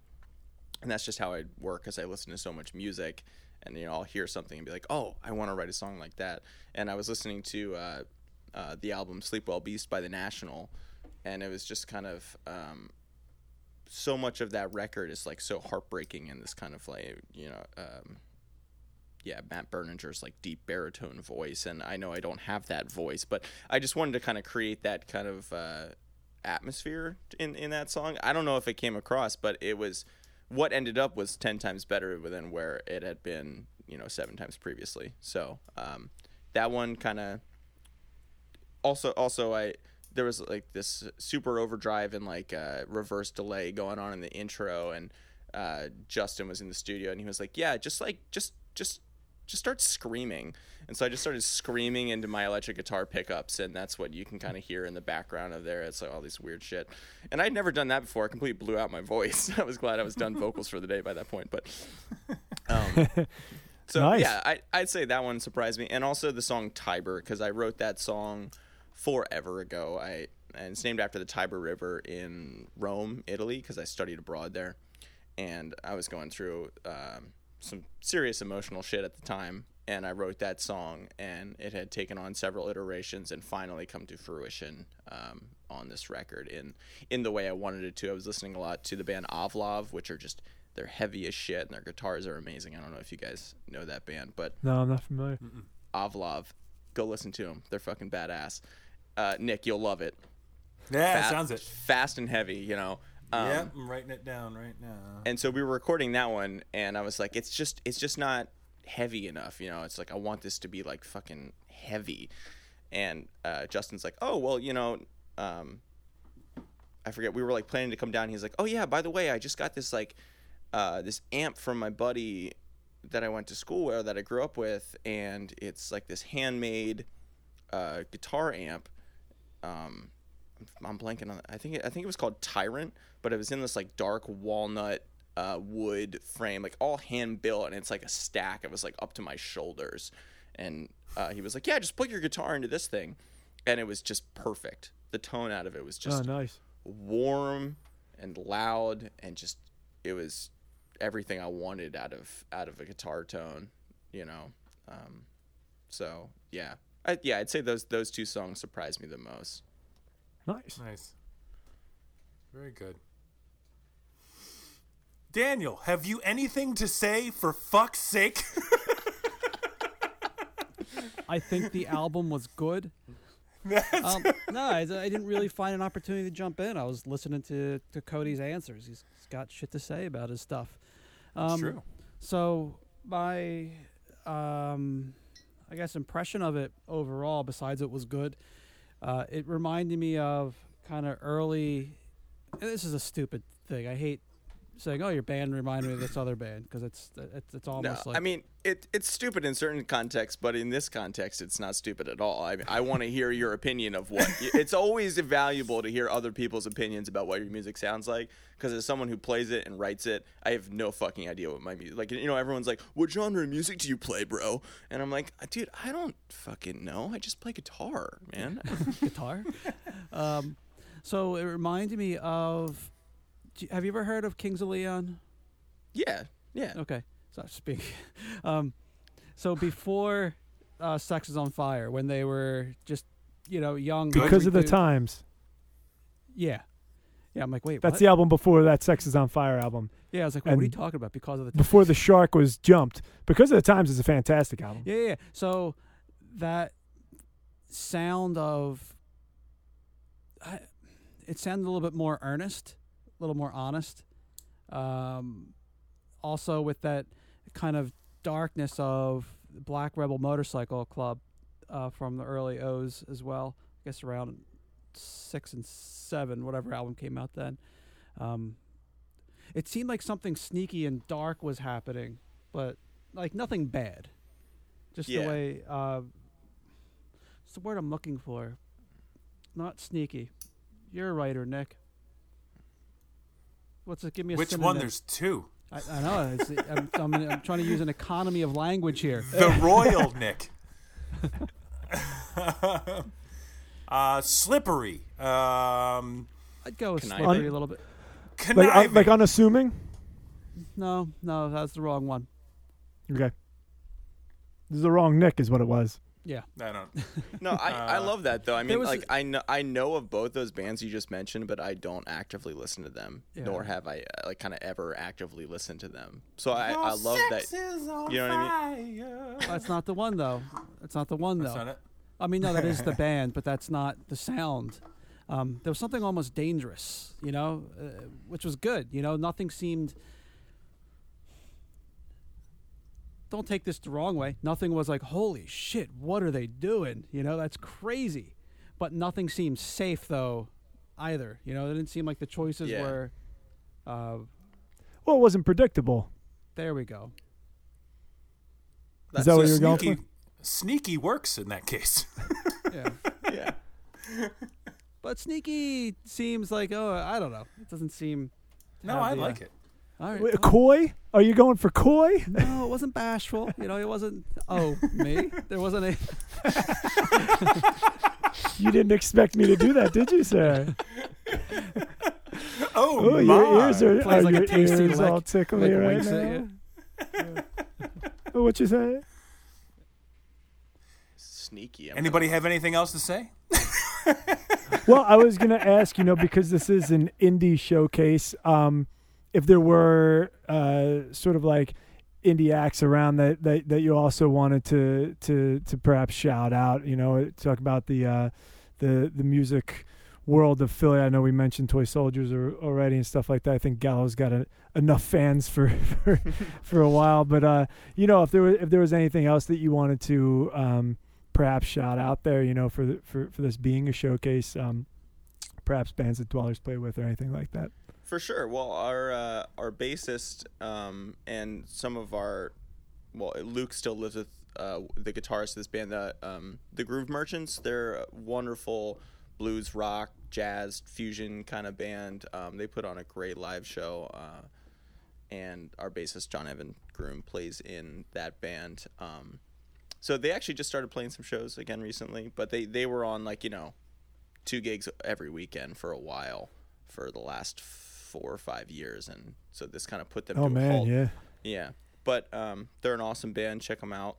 and that's just how I work because I listen to so much music, and you know I'll hear something and be like, oh, I want to write a song like that. And I was listening to uh, uh, the album "Sleep Well Beast" by The National, and it was just kind of um, so much of that record is like so heartbreaking in this kind of like you know. Um, yeah, Matt Berninger's like deep baritone voice, and I know I don't have that voice, but I just wanted to kind of create that kind of uh, atmosphere in in that song. I don't know if it came across, but it was what ended up was 10 times better than where it had been you know seven times previously so um, that one kind of also also i there was like this super overdrive and like uh, reverse delay going on in the intro and uh, justin was in the studio and he was like yeah just like just just just start screaming. And so i just started screaming into my electric guitar pickups and that's what you can kind of hear in the background of there. It's like all these weird shit. And i'd never done that before. I completely blew out my voice. [LAUGHS] I was glad i was done vocals for the day by that point but um, [LAUGHS] so Nice. yeah I, i'd say that one surprised me. And also the song tiber because i wrote that song forever ago. I and it's named after the tiber river in rome italy because i studied abroad there. And i was going through um, some serious emotional shit at the time and i wrote that song and it had taken on several iterations and finally come to fruition um, on this record in in the way i wanted it to. I was listening a lot to the band avlov which are just they're heavy as shit and their guitars are amazing. I don't know if you guys know that band but No, I'm not familiar. avlov go listen to them they're fucking badass. Uh, nick you'll love it. Yeah, Fa- sounds it. fast and heavy you know um, yeah, I'm writing it down right now. and so we were recording that one and i was like it's just it's just not heavy enough you know? It's like i want this to be like fucking heavy. And uh, justin's like oh well you know um, i forget we were like planning to come down. He's like oh yeah by the way i just got this like uh, this amp from my buddy that i went to school with that i grew up with and it's like this handmade uh, guitar amp um, I'm blanking on. I think it, I think it was called Tyrant, but it was in this like dark walnut uh, wood frame, like all hand built, and it's like a stack. It was like up to my shoulders, and uh, he was like, "Yeah, just put your guitar into this thing," and it was just perfect. The tone out of it was Oh, just nice. warm and loud, and just it was everything I wanted out of out of a guitar tone, you know. Um, so yeah, I, yeah, I'd say those those two songs surprised me the most. Nice. Nice. Very good. Daniel, have you anything to say for fuck's sake? [LAUGHS] I think the album was good. [LAUGHS] Um, no, I, I didn't really find an opportunity to jump in. I was listening to, to Cody's answers. He's, he's got shit to say about his stuff. Um, True. So my, um, I guess, impression of it overall, besides it was good, uh, it reminded me of kind of early. This is a stupid thing. I hate saying, "Oh, your band reminded me of this other band" because it's it's it's No, almost like I mean it. It's stupid in certain contexts, but in this context, it's not stupid at all. I, I want to hear your opinion of what. it's always valuable to hear other people's opinions about what your music sounds like. Because as someone who plays it and writes it, I have no fucking idea what my music. Like you know, everyone's like, "What genre of music do you play, bro?" And I'm like, "Dude, I don't fucking know. I just play guitar, man." [LAUGHS] guitar. [LAUGHS] um, so it reminded me of. Do you- Have you ever heard of Kings of Leon? yeah, yeah. Okay, so speak. [LAUGHS] Um, so before uh, Sex is on Fire, when they were just you know young, Because of the dudes- times. Yeah, yeah. I'm like, wait, That's what? the album before that Sex is on Fire album. yeah. I was like, wait, what are you talking about? Because of the Before the shark was jumped. Because of the times is a fantastic album. Yeah, yeah. yeah. So that sound of I, it sounded a little bit more earnest, a little more honest. Um, also with that kind of darkness of Black Rebel Motorcycle Club uh, from the early O's as well. I guess around six and seven, whatever album came out then. Um, it seemed like something sneaky and dark was happening, but like nothing bad. Just Yeah. the way. Uh, what's the word I'm looking for? Not sneaky. You're a writer, Nick. What's it? Give me a Which one? There's two. I, I know. It's, I'm, I'm, I'm trying to use an economy of language here. The [LAUGHS] Royal Nick. [LAUGHS] uh, slippery. Um, I'd go with Conniving. slippery a little bit. Like, conniving. uh, like unassuming. No, no, that's the wrong one. Okay. This is the wrong Nick, is what it was. Yeah. I don't. [LAUGHS] No, I, I Uh, love that though. I mean, like a- I know I know of both those bands you just mentioned, but I don't actively listen to them, nor have I uh, like kind of ever actively listened to them. So I, I love that. You know what I mean? That's not the one though. That's not the one though. That's though. not it. I mean, no, that is the [LAUGHS] band, but that's not the sound. Um, there was something almost dangerous, you know, uh, which was good. You know, nothing seemed. Don't take this the wrong way. Nothing was like, holy shit, what are they doing? You know, that's crazy. But nothing seemed safe though, either. You know, it didn't seem like the choices Yeah. were. Uh, Well, it wasn't predictable. there we go. Is that what you're going sneaky, for? sneaky works in that case. [LAUGHS] Yeah. Yeah. but sneaky seems like oh I don't know. It doesn't seem. no, I uh, like it. All right. Wait, coy? Are you going for coy? No, it wasn't bashful. You know, it wasn't. Oh, me? There wasn't a. [LAUGHS] You didn't expect me to do that, did you, sir? [LAUGHS] Oh, Oh, my. your ears are, Plays are like a your tasty ears lick, all tickly like right now. you. Oh, what you say? Sneaky. I'm Anybody gonna- have anything else to say? well, I was going to ask, you know, because this is an indie showcase, um, if there were uh, sort of like indie acts around that, that that you also wanted to to to perhaps shout out, you know, talk about the uh, the the music world of Philly. I know we mentioned Toy Soldiers already and stuff like that. I think Gallows got a, enough fans for for, [LAUGHS] for a while, but uh, you know, if there was if there was anything else that you wanted to um, perhaps shout out there, you know, for the, for for this being a showcase, um, perhaps bands that Dwellers play with or anything like that. For sure. Well, our uh, our bassist um, and some of our well, Luke still lives with uh, the guitarist of this band, the um, the Groove Merchants. They're a wonderful blues, rock, jazz, fusion kind of band. Um, they put on a great live show, uh, and our bassist John Evan Groom plays in that band. Um, so they actually just started playing some shows again recently, but they they were on like you know two gigs every weekend for a while for the last four or five years, and so this kind of put them. Oh to a man, halt. yeah. Yeah, but um, they're an awesome band. Check them out.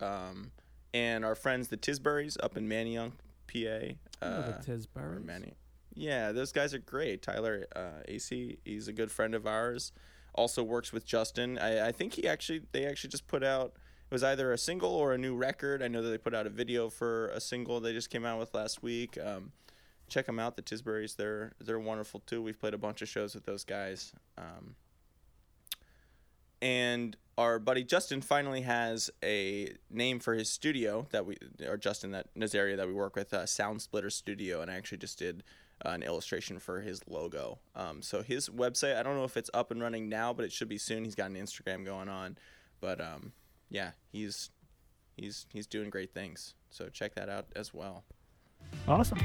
Um, and our friends the Tisburys up in Manayunk, PA. Oh, the Uh, or Tisburys. Manny. Yeah, those guys are great. Tyler uh, AC, he's a good friend of ours. Also works with Justin. I, I think he actually they actually just put out it was either a single or a new record. I know that they put out a video for a single they just came out with last week. Um, check them out, the Tisburys. They're they're wonderful too. We've played a bunch of shows with those guys. Um, and our buddy Justin finally has a name for his studio that we, or Justin that Nazaria that we work with, uh, Sound Splitter Studio, and I actually just did uh, an illustration for his logo. Um, so his website, I don't know if it's up and running now, but it should be soon. He's got an Instagram going on, but um, yeah, he's he's he's doing great things. So check that out as well. Awesome.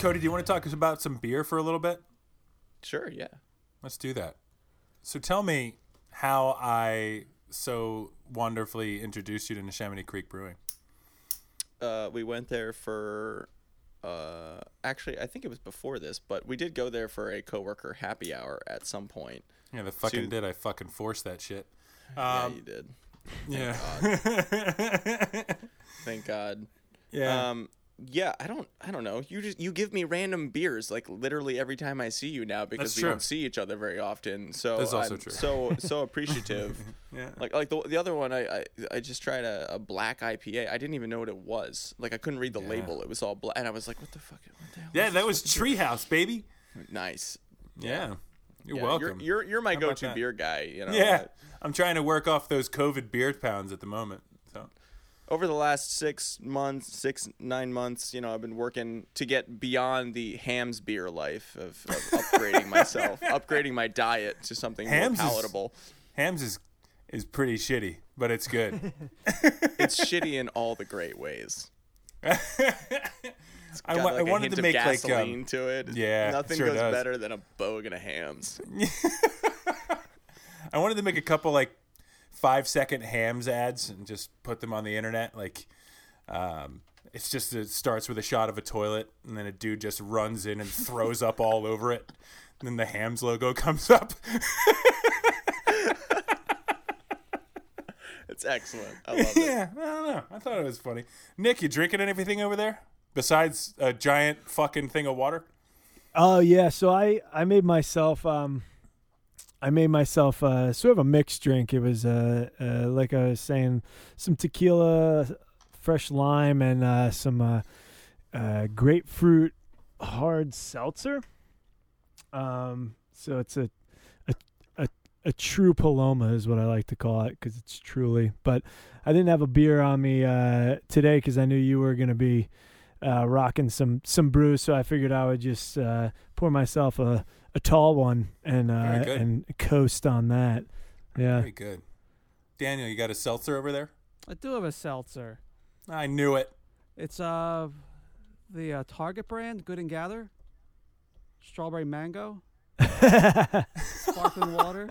Cody, do you want to talk about some beer for a little bit? Sure, yeah. Let's do that. So tell me how I so wonderfully introduced you to Neshaminy Creek Brewing. Uh, we went there for. Uh, actually, I think it was before this, but we did go there for a coworker happy hour at some point. Yeah, the fucking So- did. I fucking forced that shit. [LAUGHS] yeah, Um, you did. yeah. Thank God. [LAUGHS] yeah. Um, yeah, I don't, I don't know. You just you give me random beers like literally every time I see you now because That's we true. don't see each other very often. So That's also I'm true. so [LAUGHS] so appreciative. [LAUGHS] yeah. Like like the the other one, I I, I just tried a, a black IPA. I didn't even know what it was. Like I couldn't read the label. It was all black, and I was like, what the fuck? What the yeah, that was Treehouse, baby. nice. Yeah. You're Yeah, welcome. You're, you're you're my How go-to beer guy. You know. yeah. I'm trying to work off those COVID beer pounds at the moment. Over the last six months, six nine months, you know, I've been working to get beyond the Hamm's beer life of, of upgrading [LAUGHS] myself, upgrading my diet to something Hamm's is- more palatable. Hamm's is is pretty shitty, but it's good. [LAUGHS] It's [LAUGHS] shitty in all the great ways. I, wa- like I a wanted to make like gasoline um, to it. yeah, nothing sure goes does. better than a bogan of Hamm's. I wanted to make a couple like five second Hamm's ads and just put them on the internet. Like, um, it's just it starts with a shot of a toilet, and then a dude just runs in and throws up all over it. And then the Hamm's logo [LAUGHS] comes up. It's excellent. I love it. yeah, I don't know. I thought it was funny. Nick, you drinking anything over there besides a giant fucking thing of water? Oh yeah, so I I made myself um I made myself uh sort of a mixed drink. It was uh, uh like I was saying some tequila, fresh lime and uh some uh, grapefruit hard seltzer. Um so it's a a a, a true paloma is what I like to call it cuz it's truly. But I didn't have a beer on me today cuz I knew you were going to be rocking some some brews, so I figured I would just pour myself a, a tall one and uh, and coast on that. Yeah, Very good. Daniel, you got a seltzer over there? I do have a seltzer. I knew it. It's uh the uh, Target brand, Good and Gather. Strawberry mango, [LAUGHS] sparkling water.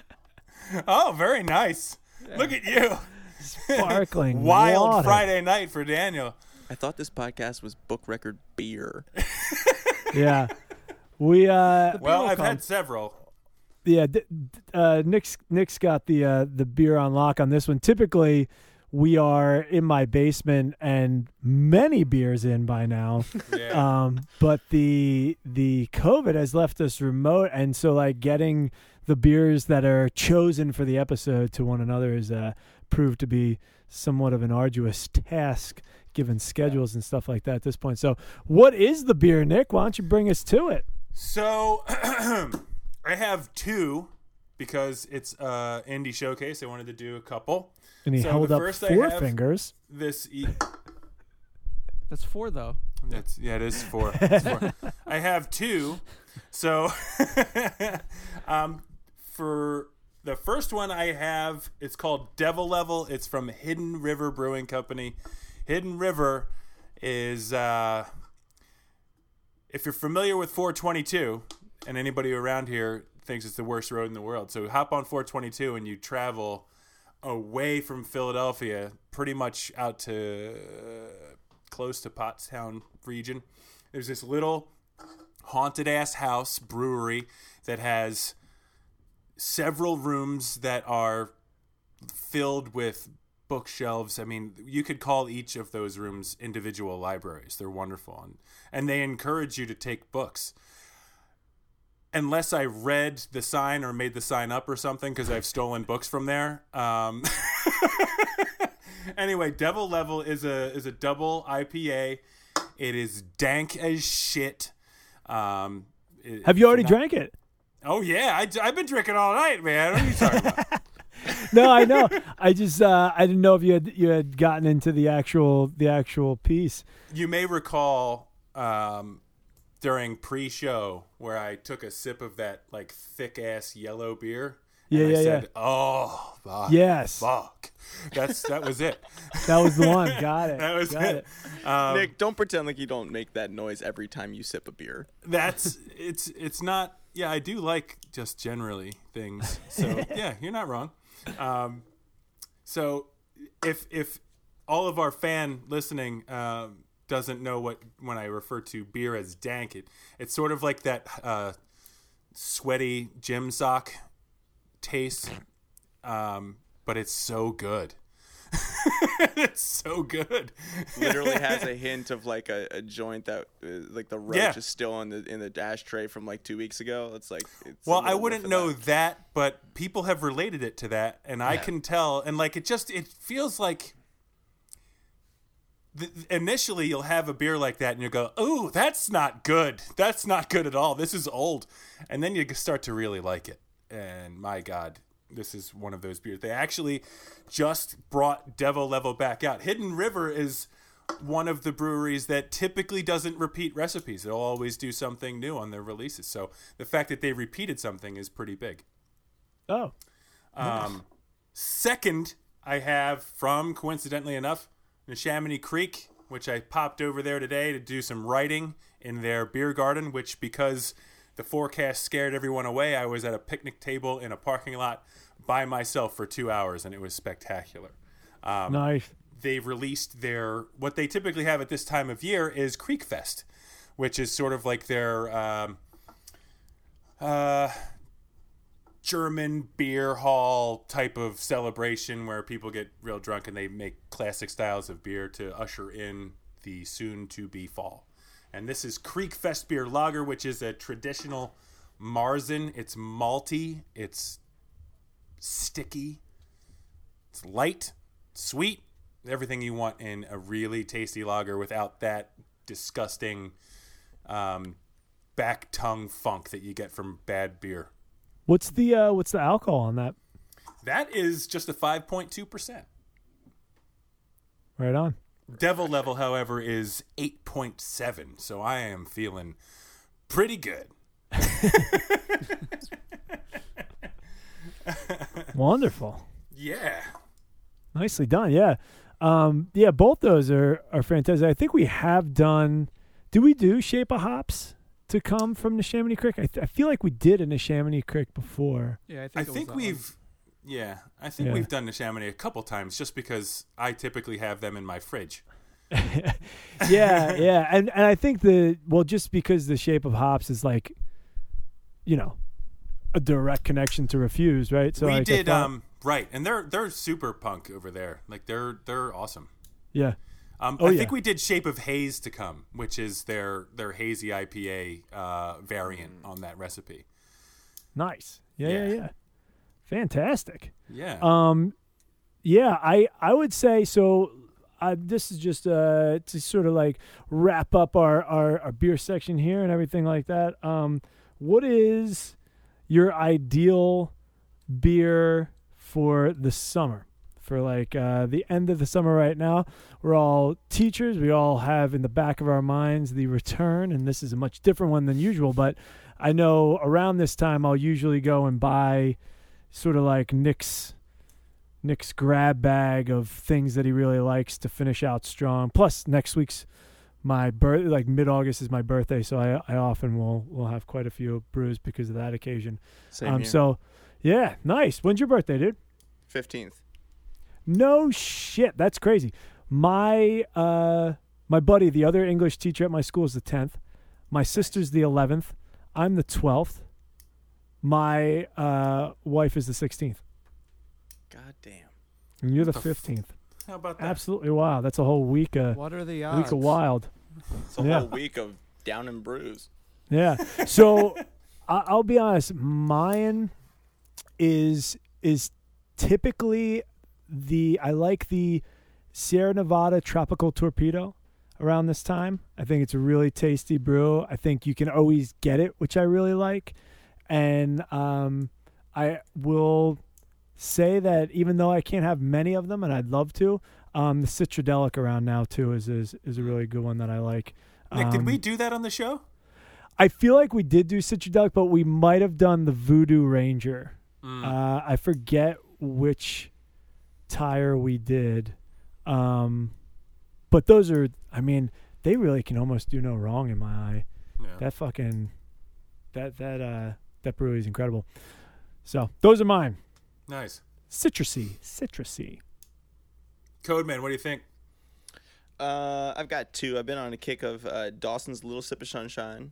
Oh, very nice. Look at you. sparkling [LAUGHS] Wild water. Friday night for Daniel. I thought this podcast was book record beer. [LAUGHS] Yeah, we uh Well, will I've come. had several. yeah d- d- uh, Nick's Nick's got the uh, the beer on lock on this one. Typically, we are in my basement and many beers in by now. [LAUGHS] Yeah. um, but the the COVID has left us remote, and so like getting the beers that are chosen for the episode to one another is uh, proved to be somewhat of an arduous task given schedules and stuff like that at this point. So, what is the beer, Nick? Why don't you bring us to it? So [CLEARS THROAT] I have two because it's uh indie showcase. I wanted to do a couple. And he So held the up first four fingers. This e- That's four though. that's yeah, it is four. [LAUGHS] It's four. I have two. So [LAUGHS] um for the first one I have it's called Devil Level. It's from Hidden River Brewing Company. Hidden River is uh if you're familiar with 422 and anybody around here thinks it's the worst road in the world. So hop on 422 and you travel away from Philadelphia, pretty much out to uh, close to Pottstown region. There's this little haunted ass house brewery that has several rooms that are filled with bookshelves. I mean, you could call each of those rooms individual libraries. They're wonderful and and they encourage you to take books. Unless I read the sign or made the sign up or something because I've stolen books from there. Um, [LAUGHS] anyway, Devil Level is a is a double IPA. It is dank as shit. Um, it- Have you already not- drank it? Oh yeah, I, have been drinking all night, man. What are you talking about? [LAUGHS] No, I know. I just uh, I didn't know if you had you had gotten into the actual the actual piece. you may recall um, during pre-show where I took a sip of that like thick ass yellow beer, Yeah, and yeah, I yeah. said, "Oh, fuck, Yes. fuck." That's that was it. That was the one. Got it. [LAUGHS] That was Got it. Um, Nick, don't pretend like you don't make that noise every time you sip a beer. that's it's it's not. Yeah, I do like just generally things. So [LAUGHS] yeah, you're not wrong. Um, so if if all of our fan listening um, doesn't know what when I refer to beer as dank, it it's sort of like that uh, sweaty gym sock taste, um, but it's so good. [LAUGHS] it's so good. Literally [LAUGHS] has a hint of like a, a joint that uh, like the roach Yeah. is still in the in the ashtray from like two weeks ago. It's like it's Well, I wouldn't know that. that. but people have related it to that, and I can tell. And like, it just it feels like. th initially, you'll have a beer like that, and you go, "Ooh, that's not good. That's not good at all. This is old," and then you start to really like it. And my God, this is one of those beers. They actually just brought Devil Level back out. Hidden River is one of the breweries that typically doesn't repeat recipes. They'll always do something new on their releases. So the fact that they repeated something is pretty big. Oh, Um, second, I have from coincidentally enough, Neshaminy Creek, which I popped over there today to do some writing in their beer garden. Which because the forecast scared everyone away, I was at a picnic table in a parking lot by myself for two hours, and it was spectacular. Um, nice. they've released their what they typically have at this time of year is Creek Fest, which is sort of like their um, uh, German beer hall type of celebration where people get real drunk and they make classic styles of beer to usher in the soon to be fall. And this is Creek Fest Beer Lager, which is a traditional Marzen. It's malty, it's sticky, it's light, sweet, everything you want in a really tasty lager without that disgusting um, back tongue funk that you get from bad beer. What's the uh, what's the alcohol on that? That is just a 5.2%. Right on. Devil level, however, is 8.7. So I am feeling pretty good. [LAUGHS] Wonderful. Yeah. Nicely done. Yeah. Um, yeah, both those are, are fantastic. I think we have done. Do we do Shape of Hops to come from Neshaminy Creek? I, th- I feel like we did a Neshaminy Creek before. Yeah, I think, I it was think that one. We've. Yeah, I think Yeah. we've done the Neshaminy a couple times just because I typically have them in my fridge. [LAUGHS] yeah, yeah, and and I think the well, just because the Shape of Hops is like, you know, a direct connection to Refuse, right? So we like, I did thought- um right, and they're they're super punk over there. Like they're they're awesome. yeah, Um, Oh, I yeah. think we did Shape of Haze to come, which is their their hazy IPA uh, variant on that recipe. nice. Yeah, yeah, Yeah. yeah. Fantastic. Yeah. Um, yeah, I I would say so. Uh, this is just uh to sort of like wrap up our, our our beer section here and everything like that. Um, what is your ideal beer for the summer? For like uh, the end of the summer right now, we're all teachers. We all have in the back of our minds the return, and this is a much different one than usual. But I know around this time, I'll usually go and buy sort of like Nick's Nick's grab bag of things that he really likes to finish out strong. Plus next week's my birth like mid August is my birthday, so I I often will will have quite a few brews because of that occasion. Same um here. so yeah, nice. When's your birthday, dude? Fifteenth. No shit, that's crazy. My uh my buddy, the other English teacher at my school is the 10th. My sister's the 11th. I'm the 12th. My uh wife is the 16th. God damn. And you're the What the f- 15th. How about that? Absolutely wow. That's a whole week uh What are the odds? week of wild. It's a Yeah. whole week of down and bruise. Yeah. So [LAUGHS] I'll be honest, mine is is typically the I like the Sierra Nevada Tropical Torpedo around this time. I think it's a really tasty brew. I think you can always get it, which I really like. And um, I will say that even though I can't have many of them, and I'd love to, um, the Citradelic around now too is is, is a really good one that I like. Nick, did Um, we do that on the show? I feel like we did do Citradelic, but we might have done the Voodoo Ranger Uh, I forget which tire we did, um, but those are. I mean, they really can almost do no wrong in my eye. That fucking that that uh that brewery is incredible. So those are mine. Nice. Citrusy, citrusy. Codeman, what do you think? Uh, I've got two. I've been on a kick of uh, Dawson's Little Sip of Sunshine.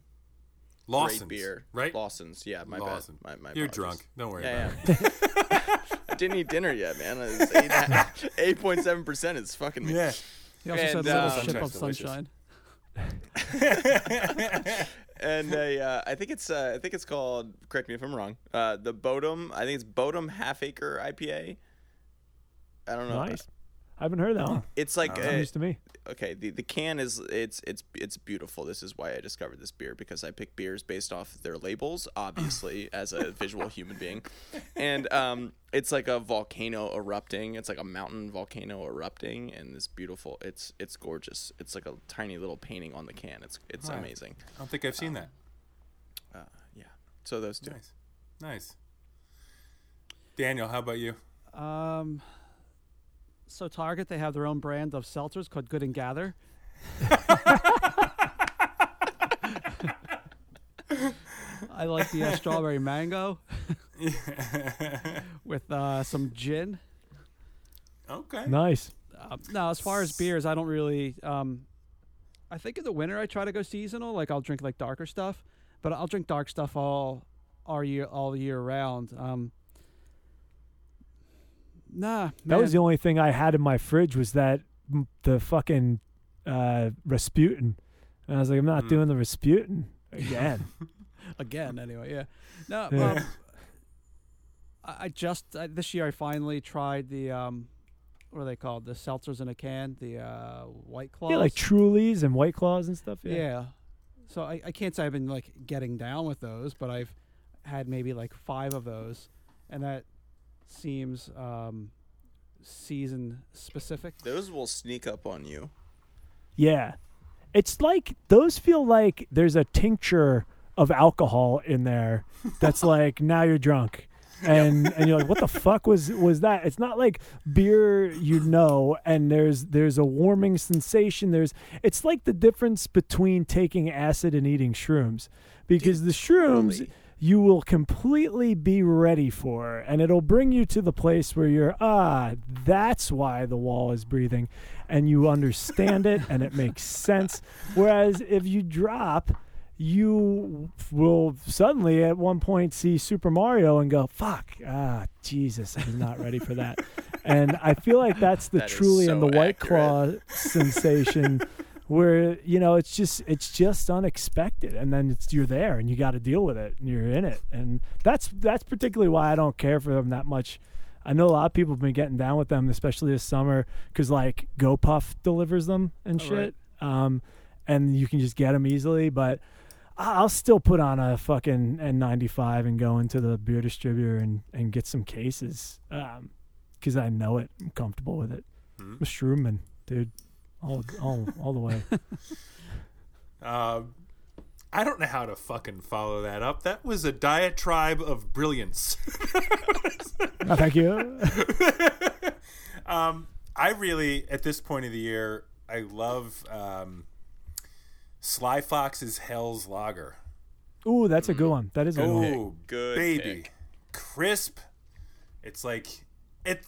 Lawson's, Great beer. right? Lawson's. Yeah, my Lawson. bad. My, my You're apologies. drunk. Don't worry Yeah, about yeah. I [LAUGHS] [LAUGHS] didn't eat dinner yet, man. It's eight and a half- [LAUGHS] 8.7 percent is fucking me. Yeah. He also And, said little uh, ship of sunshine. And a, uh, I think it's uh, I think it's called. Correct me if I'm wrong. Uh, the Bodem. I think it's Bodem Half Acre IPA. I don't know. Nice. I haven't heard that one. It's like Sounds uh, news to me. okay. The the can is it's it's it's beautiful. This is why I discovered this beer because I pick beers based off their labels, obviously [LAUGHS] as a visual human being, and um, it's like a volcano erupting. It's like a mountain volcano erupting, and this beautiful. It's it's gorgeous. It's like a tiny little painting on the can. It's it's Right. amazing. I don't think I've seen that. Uh, yeah. So those two. Nice. Nice. Daniel, how about you? Um, so Target, they have their own brand of seltzers called Good and Gather. [LAUGHS] I like the uh, strawberry mango [LAUGHS] with uh, some gin. Okay. Nice. Um, no, as far as beers, I don't really. Um, I think in the winter I try to go seasonal. Like I'll drink like darker stuff, but I'll drink dark stuff all all year all year round. Um, nah, That was the only thing I had in my fridge was that the fucking uh, Rasputin. And I was like, I'm not Mm. doing the Rasputin again. [LAUGHS] again anyway yeah no Yeah. um, I, I just I, this year i finally tried the um what are they called the seltzers in a can the uh white claws yeah, like Trulies and White Claws and stuff. yeah, Yeah. so I, I can't say i've been like getting down with those but i've had maybe like five of those and that seems um season specific Those will sneak up on you. Yeah. It's like those feel like there's a tincture of alcohol in there [LAUGHS] that's like now you're drunk. And and you're like, what the fuck was was that? It's not like beer you know, and there's there's a warming sensation. There's it's like the difference between taking acid and eating shrooms. Because the shrooms Totally. You will completely be ready for and it'll bring you to the place where you're ah that's why the wall is breathing and you understand it and it makes sense. Whereas if you drop you will suddenly at one point see super mario and go fuck ah jesus i'm not ready for that. And i feel like that's the That truly and the so white claw sensation where you know it's just it's just unexpected and then it's you're there and you got to deal with it and you're in it and that's that's particularly why I don't care for them that much. I know a lot of people have been getting down with them, especially this summer, because like GoPuff delivers them and Oh, shit, um, and you can just get them easily. But I'll still put on a fucking N95 and go into the beer distributor and and get some cases, because I know it. I'm comfortable with it. Mhm. I'm a Shrewman, dude, all all all the way. [LAUGHS] Um, I don't know how to fucking follow that up. That was a diatribe of brilliance. oh, thank you. [LAUGHS] um, I really, at this point of the year, I love um, Sly Fox's Hell's Lager. Ooh, that's a good one. That is a good one. Oh, Good baby, pick. crisp. It's like it's.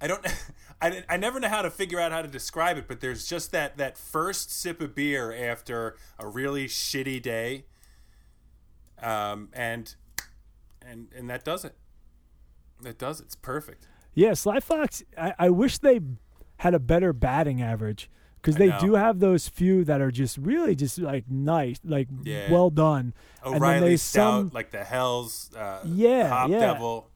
I don't. [LAUGHS] I, I never know how to figure out how to describe it, but there's just that that first sip of beer after a really shitty day, um, and and and that does it. That does it. It's perfect. Yeah, Sly Fox. I, I wish they had a better batting average because they do have those few that are just really just like nice, like Yeah. well done. And then O'Reilly there's Stout, some- like the Hell's, uh, Yeah, Hop yeah. Devil.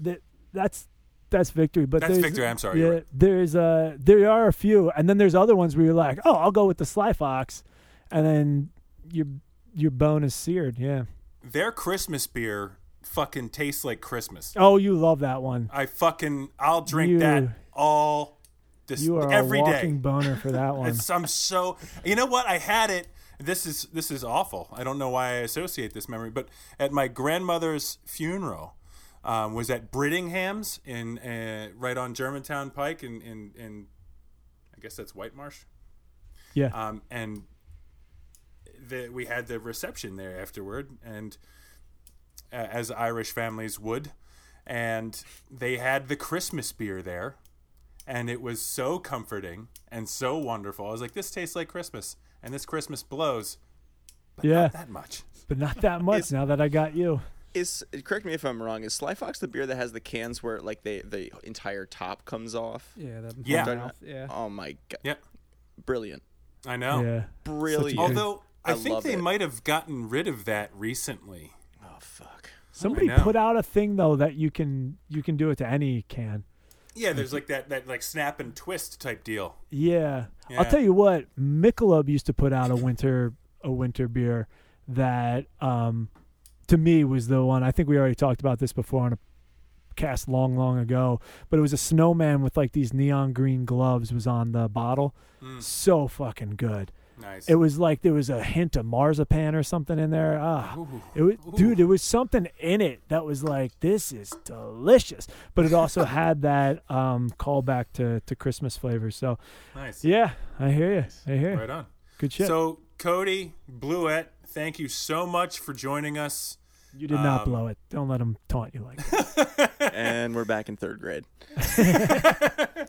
That that's that's victory. But That's victory, I'm sorry, Yeah, right. there's uh there are a few, and then there's other ones where you're like, oh, I'll go with the Sly Fox, and then your your bone is seared. Yeah. Their Christmas beer fucking tastes like Christmas. Oh, you love that one. I fucking I'll drink You- that all this You are every a day. walking boner for that [LAUGHS] one. It's I'm so you know what I had it this is this is awful. I don't know why I associate this memory, but at my grandmother's funeral um, was at Brittingham's in uh, right on Germantown Pike in, in in I guess that's Whitemarsh. Yeah. Um, and the, we had the reception there afterward, and uh, as Irish families would, and they had the Christmas beer there, and it was so comforting and so wonderful. I was like, this tastes like Christmas, and this Christmas blows, but Yeah. not that much. but not that much now that I got you. Is correct me if I'm wrong. Is Sly Fox the beer that has the cans where like they the entire top comes off? Yeah, the Yeah. mouth, yeah. Oh my god, Yeah, brilliant, I know. Yeah. brilliant. Although I, I think they it. might have gotten rid of that recently. oh fuck. Somebody put out a thing though that you can you can do it to any can. Yeah, there's like that that like snap and twist type deal. Yeah. Yeah. I'll tell you what, Michelob used to put out a winter a winter beer that um to me was the one I think we already talked about this before on a cast long long ago, but it was a snowman with like these neon green gloves was on the bottle. Mm, So fucking good. nice. It was like there was a hint of marzipan or something in there. Ah. Ooh. It was, dude, there was something in it that was like, this is delicious. But it also [LAUGHS] had that um, callback to, to Christmas flavors. So, nice. yeah, I hear you. I hear you. Right on. Good shit. So, Cody Bluett, thank you so much for joining us. you did not um, blow it. Don't let them taunt you like that. [LAUGHS] and we're back in third grade. [LAUGHS]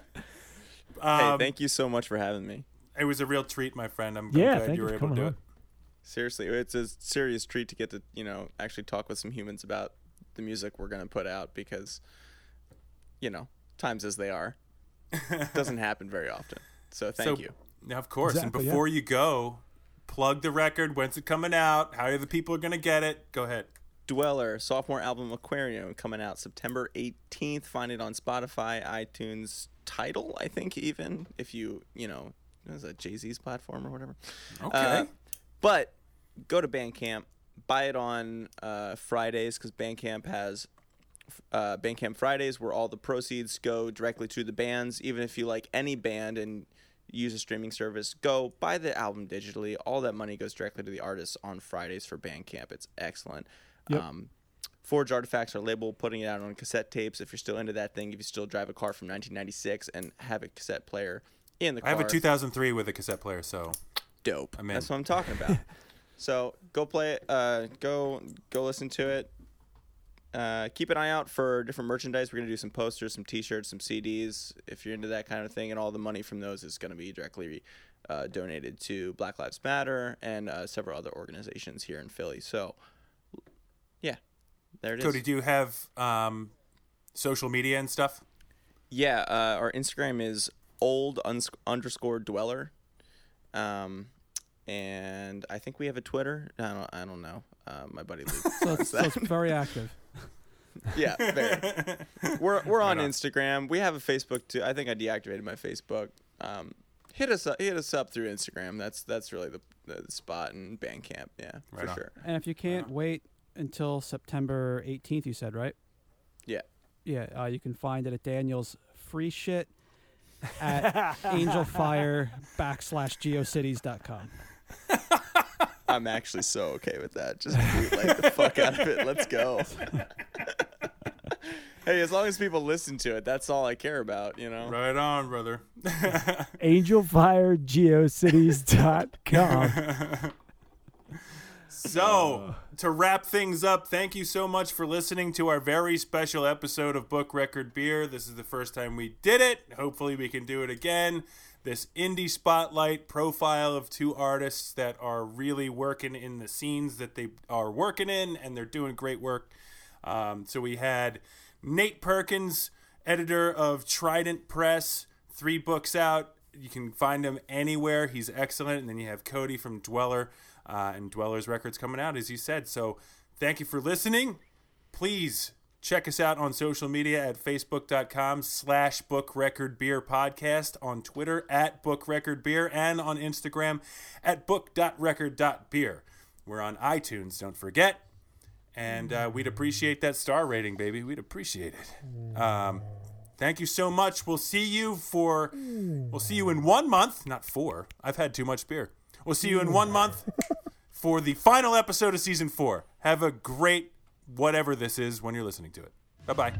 Um, hey, thank you so much for having me. it was a real treat, my friend. I'm, I'm Yeah, glad you you were able to do on. it. Seriously, it's a serious treat to get to you know actually talk with some humans about the music we're gonna put out because, you know, times as they are, [LAUGHS] doesn't happen very often. So thank So- you. Yeah, of course. Exactly, and yeah. before you go, plug the record. When's it coming out? How are the people going to get it? Go ahead. Dweller sophomore album Aquarium coming out September 18th. Find it on Spotify, iTunes, Tidal, I think even if you you know is that Jay Z's platform or whatever. Okay. Uh, but go to Bandcamp, buy it on uh, Fridays because Bandcamp has uh, Bandcamp Fridays where all the proceeds go directly to the bands. Even if you like any band and use a streaming service, go buy the album digitally. All that money goes directly to the artists on Fridays for Bandcamp. It's excellent. Yep. Um, Forged Artifacts are label putting it out on cassette tapes. If you're still into that thing, if you still drive a car from 1996 and have a cassette player in the car. I have a 2003 with a cassette player, so dope. That's what I'm talking about. [LAUGHS] so go play it. Uh, go go listen to it. Uh, keep an eye out for different merchandise. We're gonna do some posters, some T-shirts, some CDs. If you're into that kind of thing, and all the money from those is gonna be directly uh, donated to Black Lives Matter and uh, several other organizations here in Philly. So, yeah, there it is. Cody, do you have um, social media and stuff? Yeah, uh, our Instagram is old uns- underscore dweller, um, and I think we have a Twitter. I don't, I don't know. Uh, my buddy Luke. [LAUGHS] So it's, so it's very active. [LAUGHS] yeah, very. [LAUGHS] We're we're on Right on. Instagram. We have a Facebook too. I think I deactivated my Facebook. Um, hit us up, hit us up through Instagram. That's that's really the, the spot and Bandcamp. Yeah, Right for on. sure. And if you can't wait until September 18th, you said, right? Yeah. Yeah, uh, you can find it at Daniel's free shit at angelfire backslash geocities.com. I'm actually so okay with that. Just bootleg the fuck out of it. Let's go. [LAUGHS] hey, as long as people listen to it, that's all I care about. You know. Right on, brother. [LAUGHS] angelfiregeocities.com. So, to wrap things up, thank you so much for listening to our very special episode of Book Record Beer. This is the first time we did it. Hopefully, we can do it again. This indie spotlight profile of two artists that are really working in the scenes that they are working in, and they're doing great work. Um, so, we had Nate Perkins, editor of Trident Press, three books out. You can find him anywhere. He's excellent. And then you have Cody from Dweller uh, and Dwellers Records coming out, as you said. So thank you for listening. Please Check us out on social media at facebook.com slash book record beer podcast, on Twitter at book record beer, and on Instagram at book.record.beer. We're on iTunes, don't forget. And uh, we'd appreciate that star rating, baby. We'd appreciate it. Um, thank you so much. We'll see you for, we'll see you in one month, not four. I've had too much beer. We'll see you in one month for the final episode of season four. Have a great whatever this is when you're listening to it. Bye bye.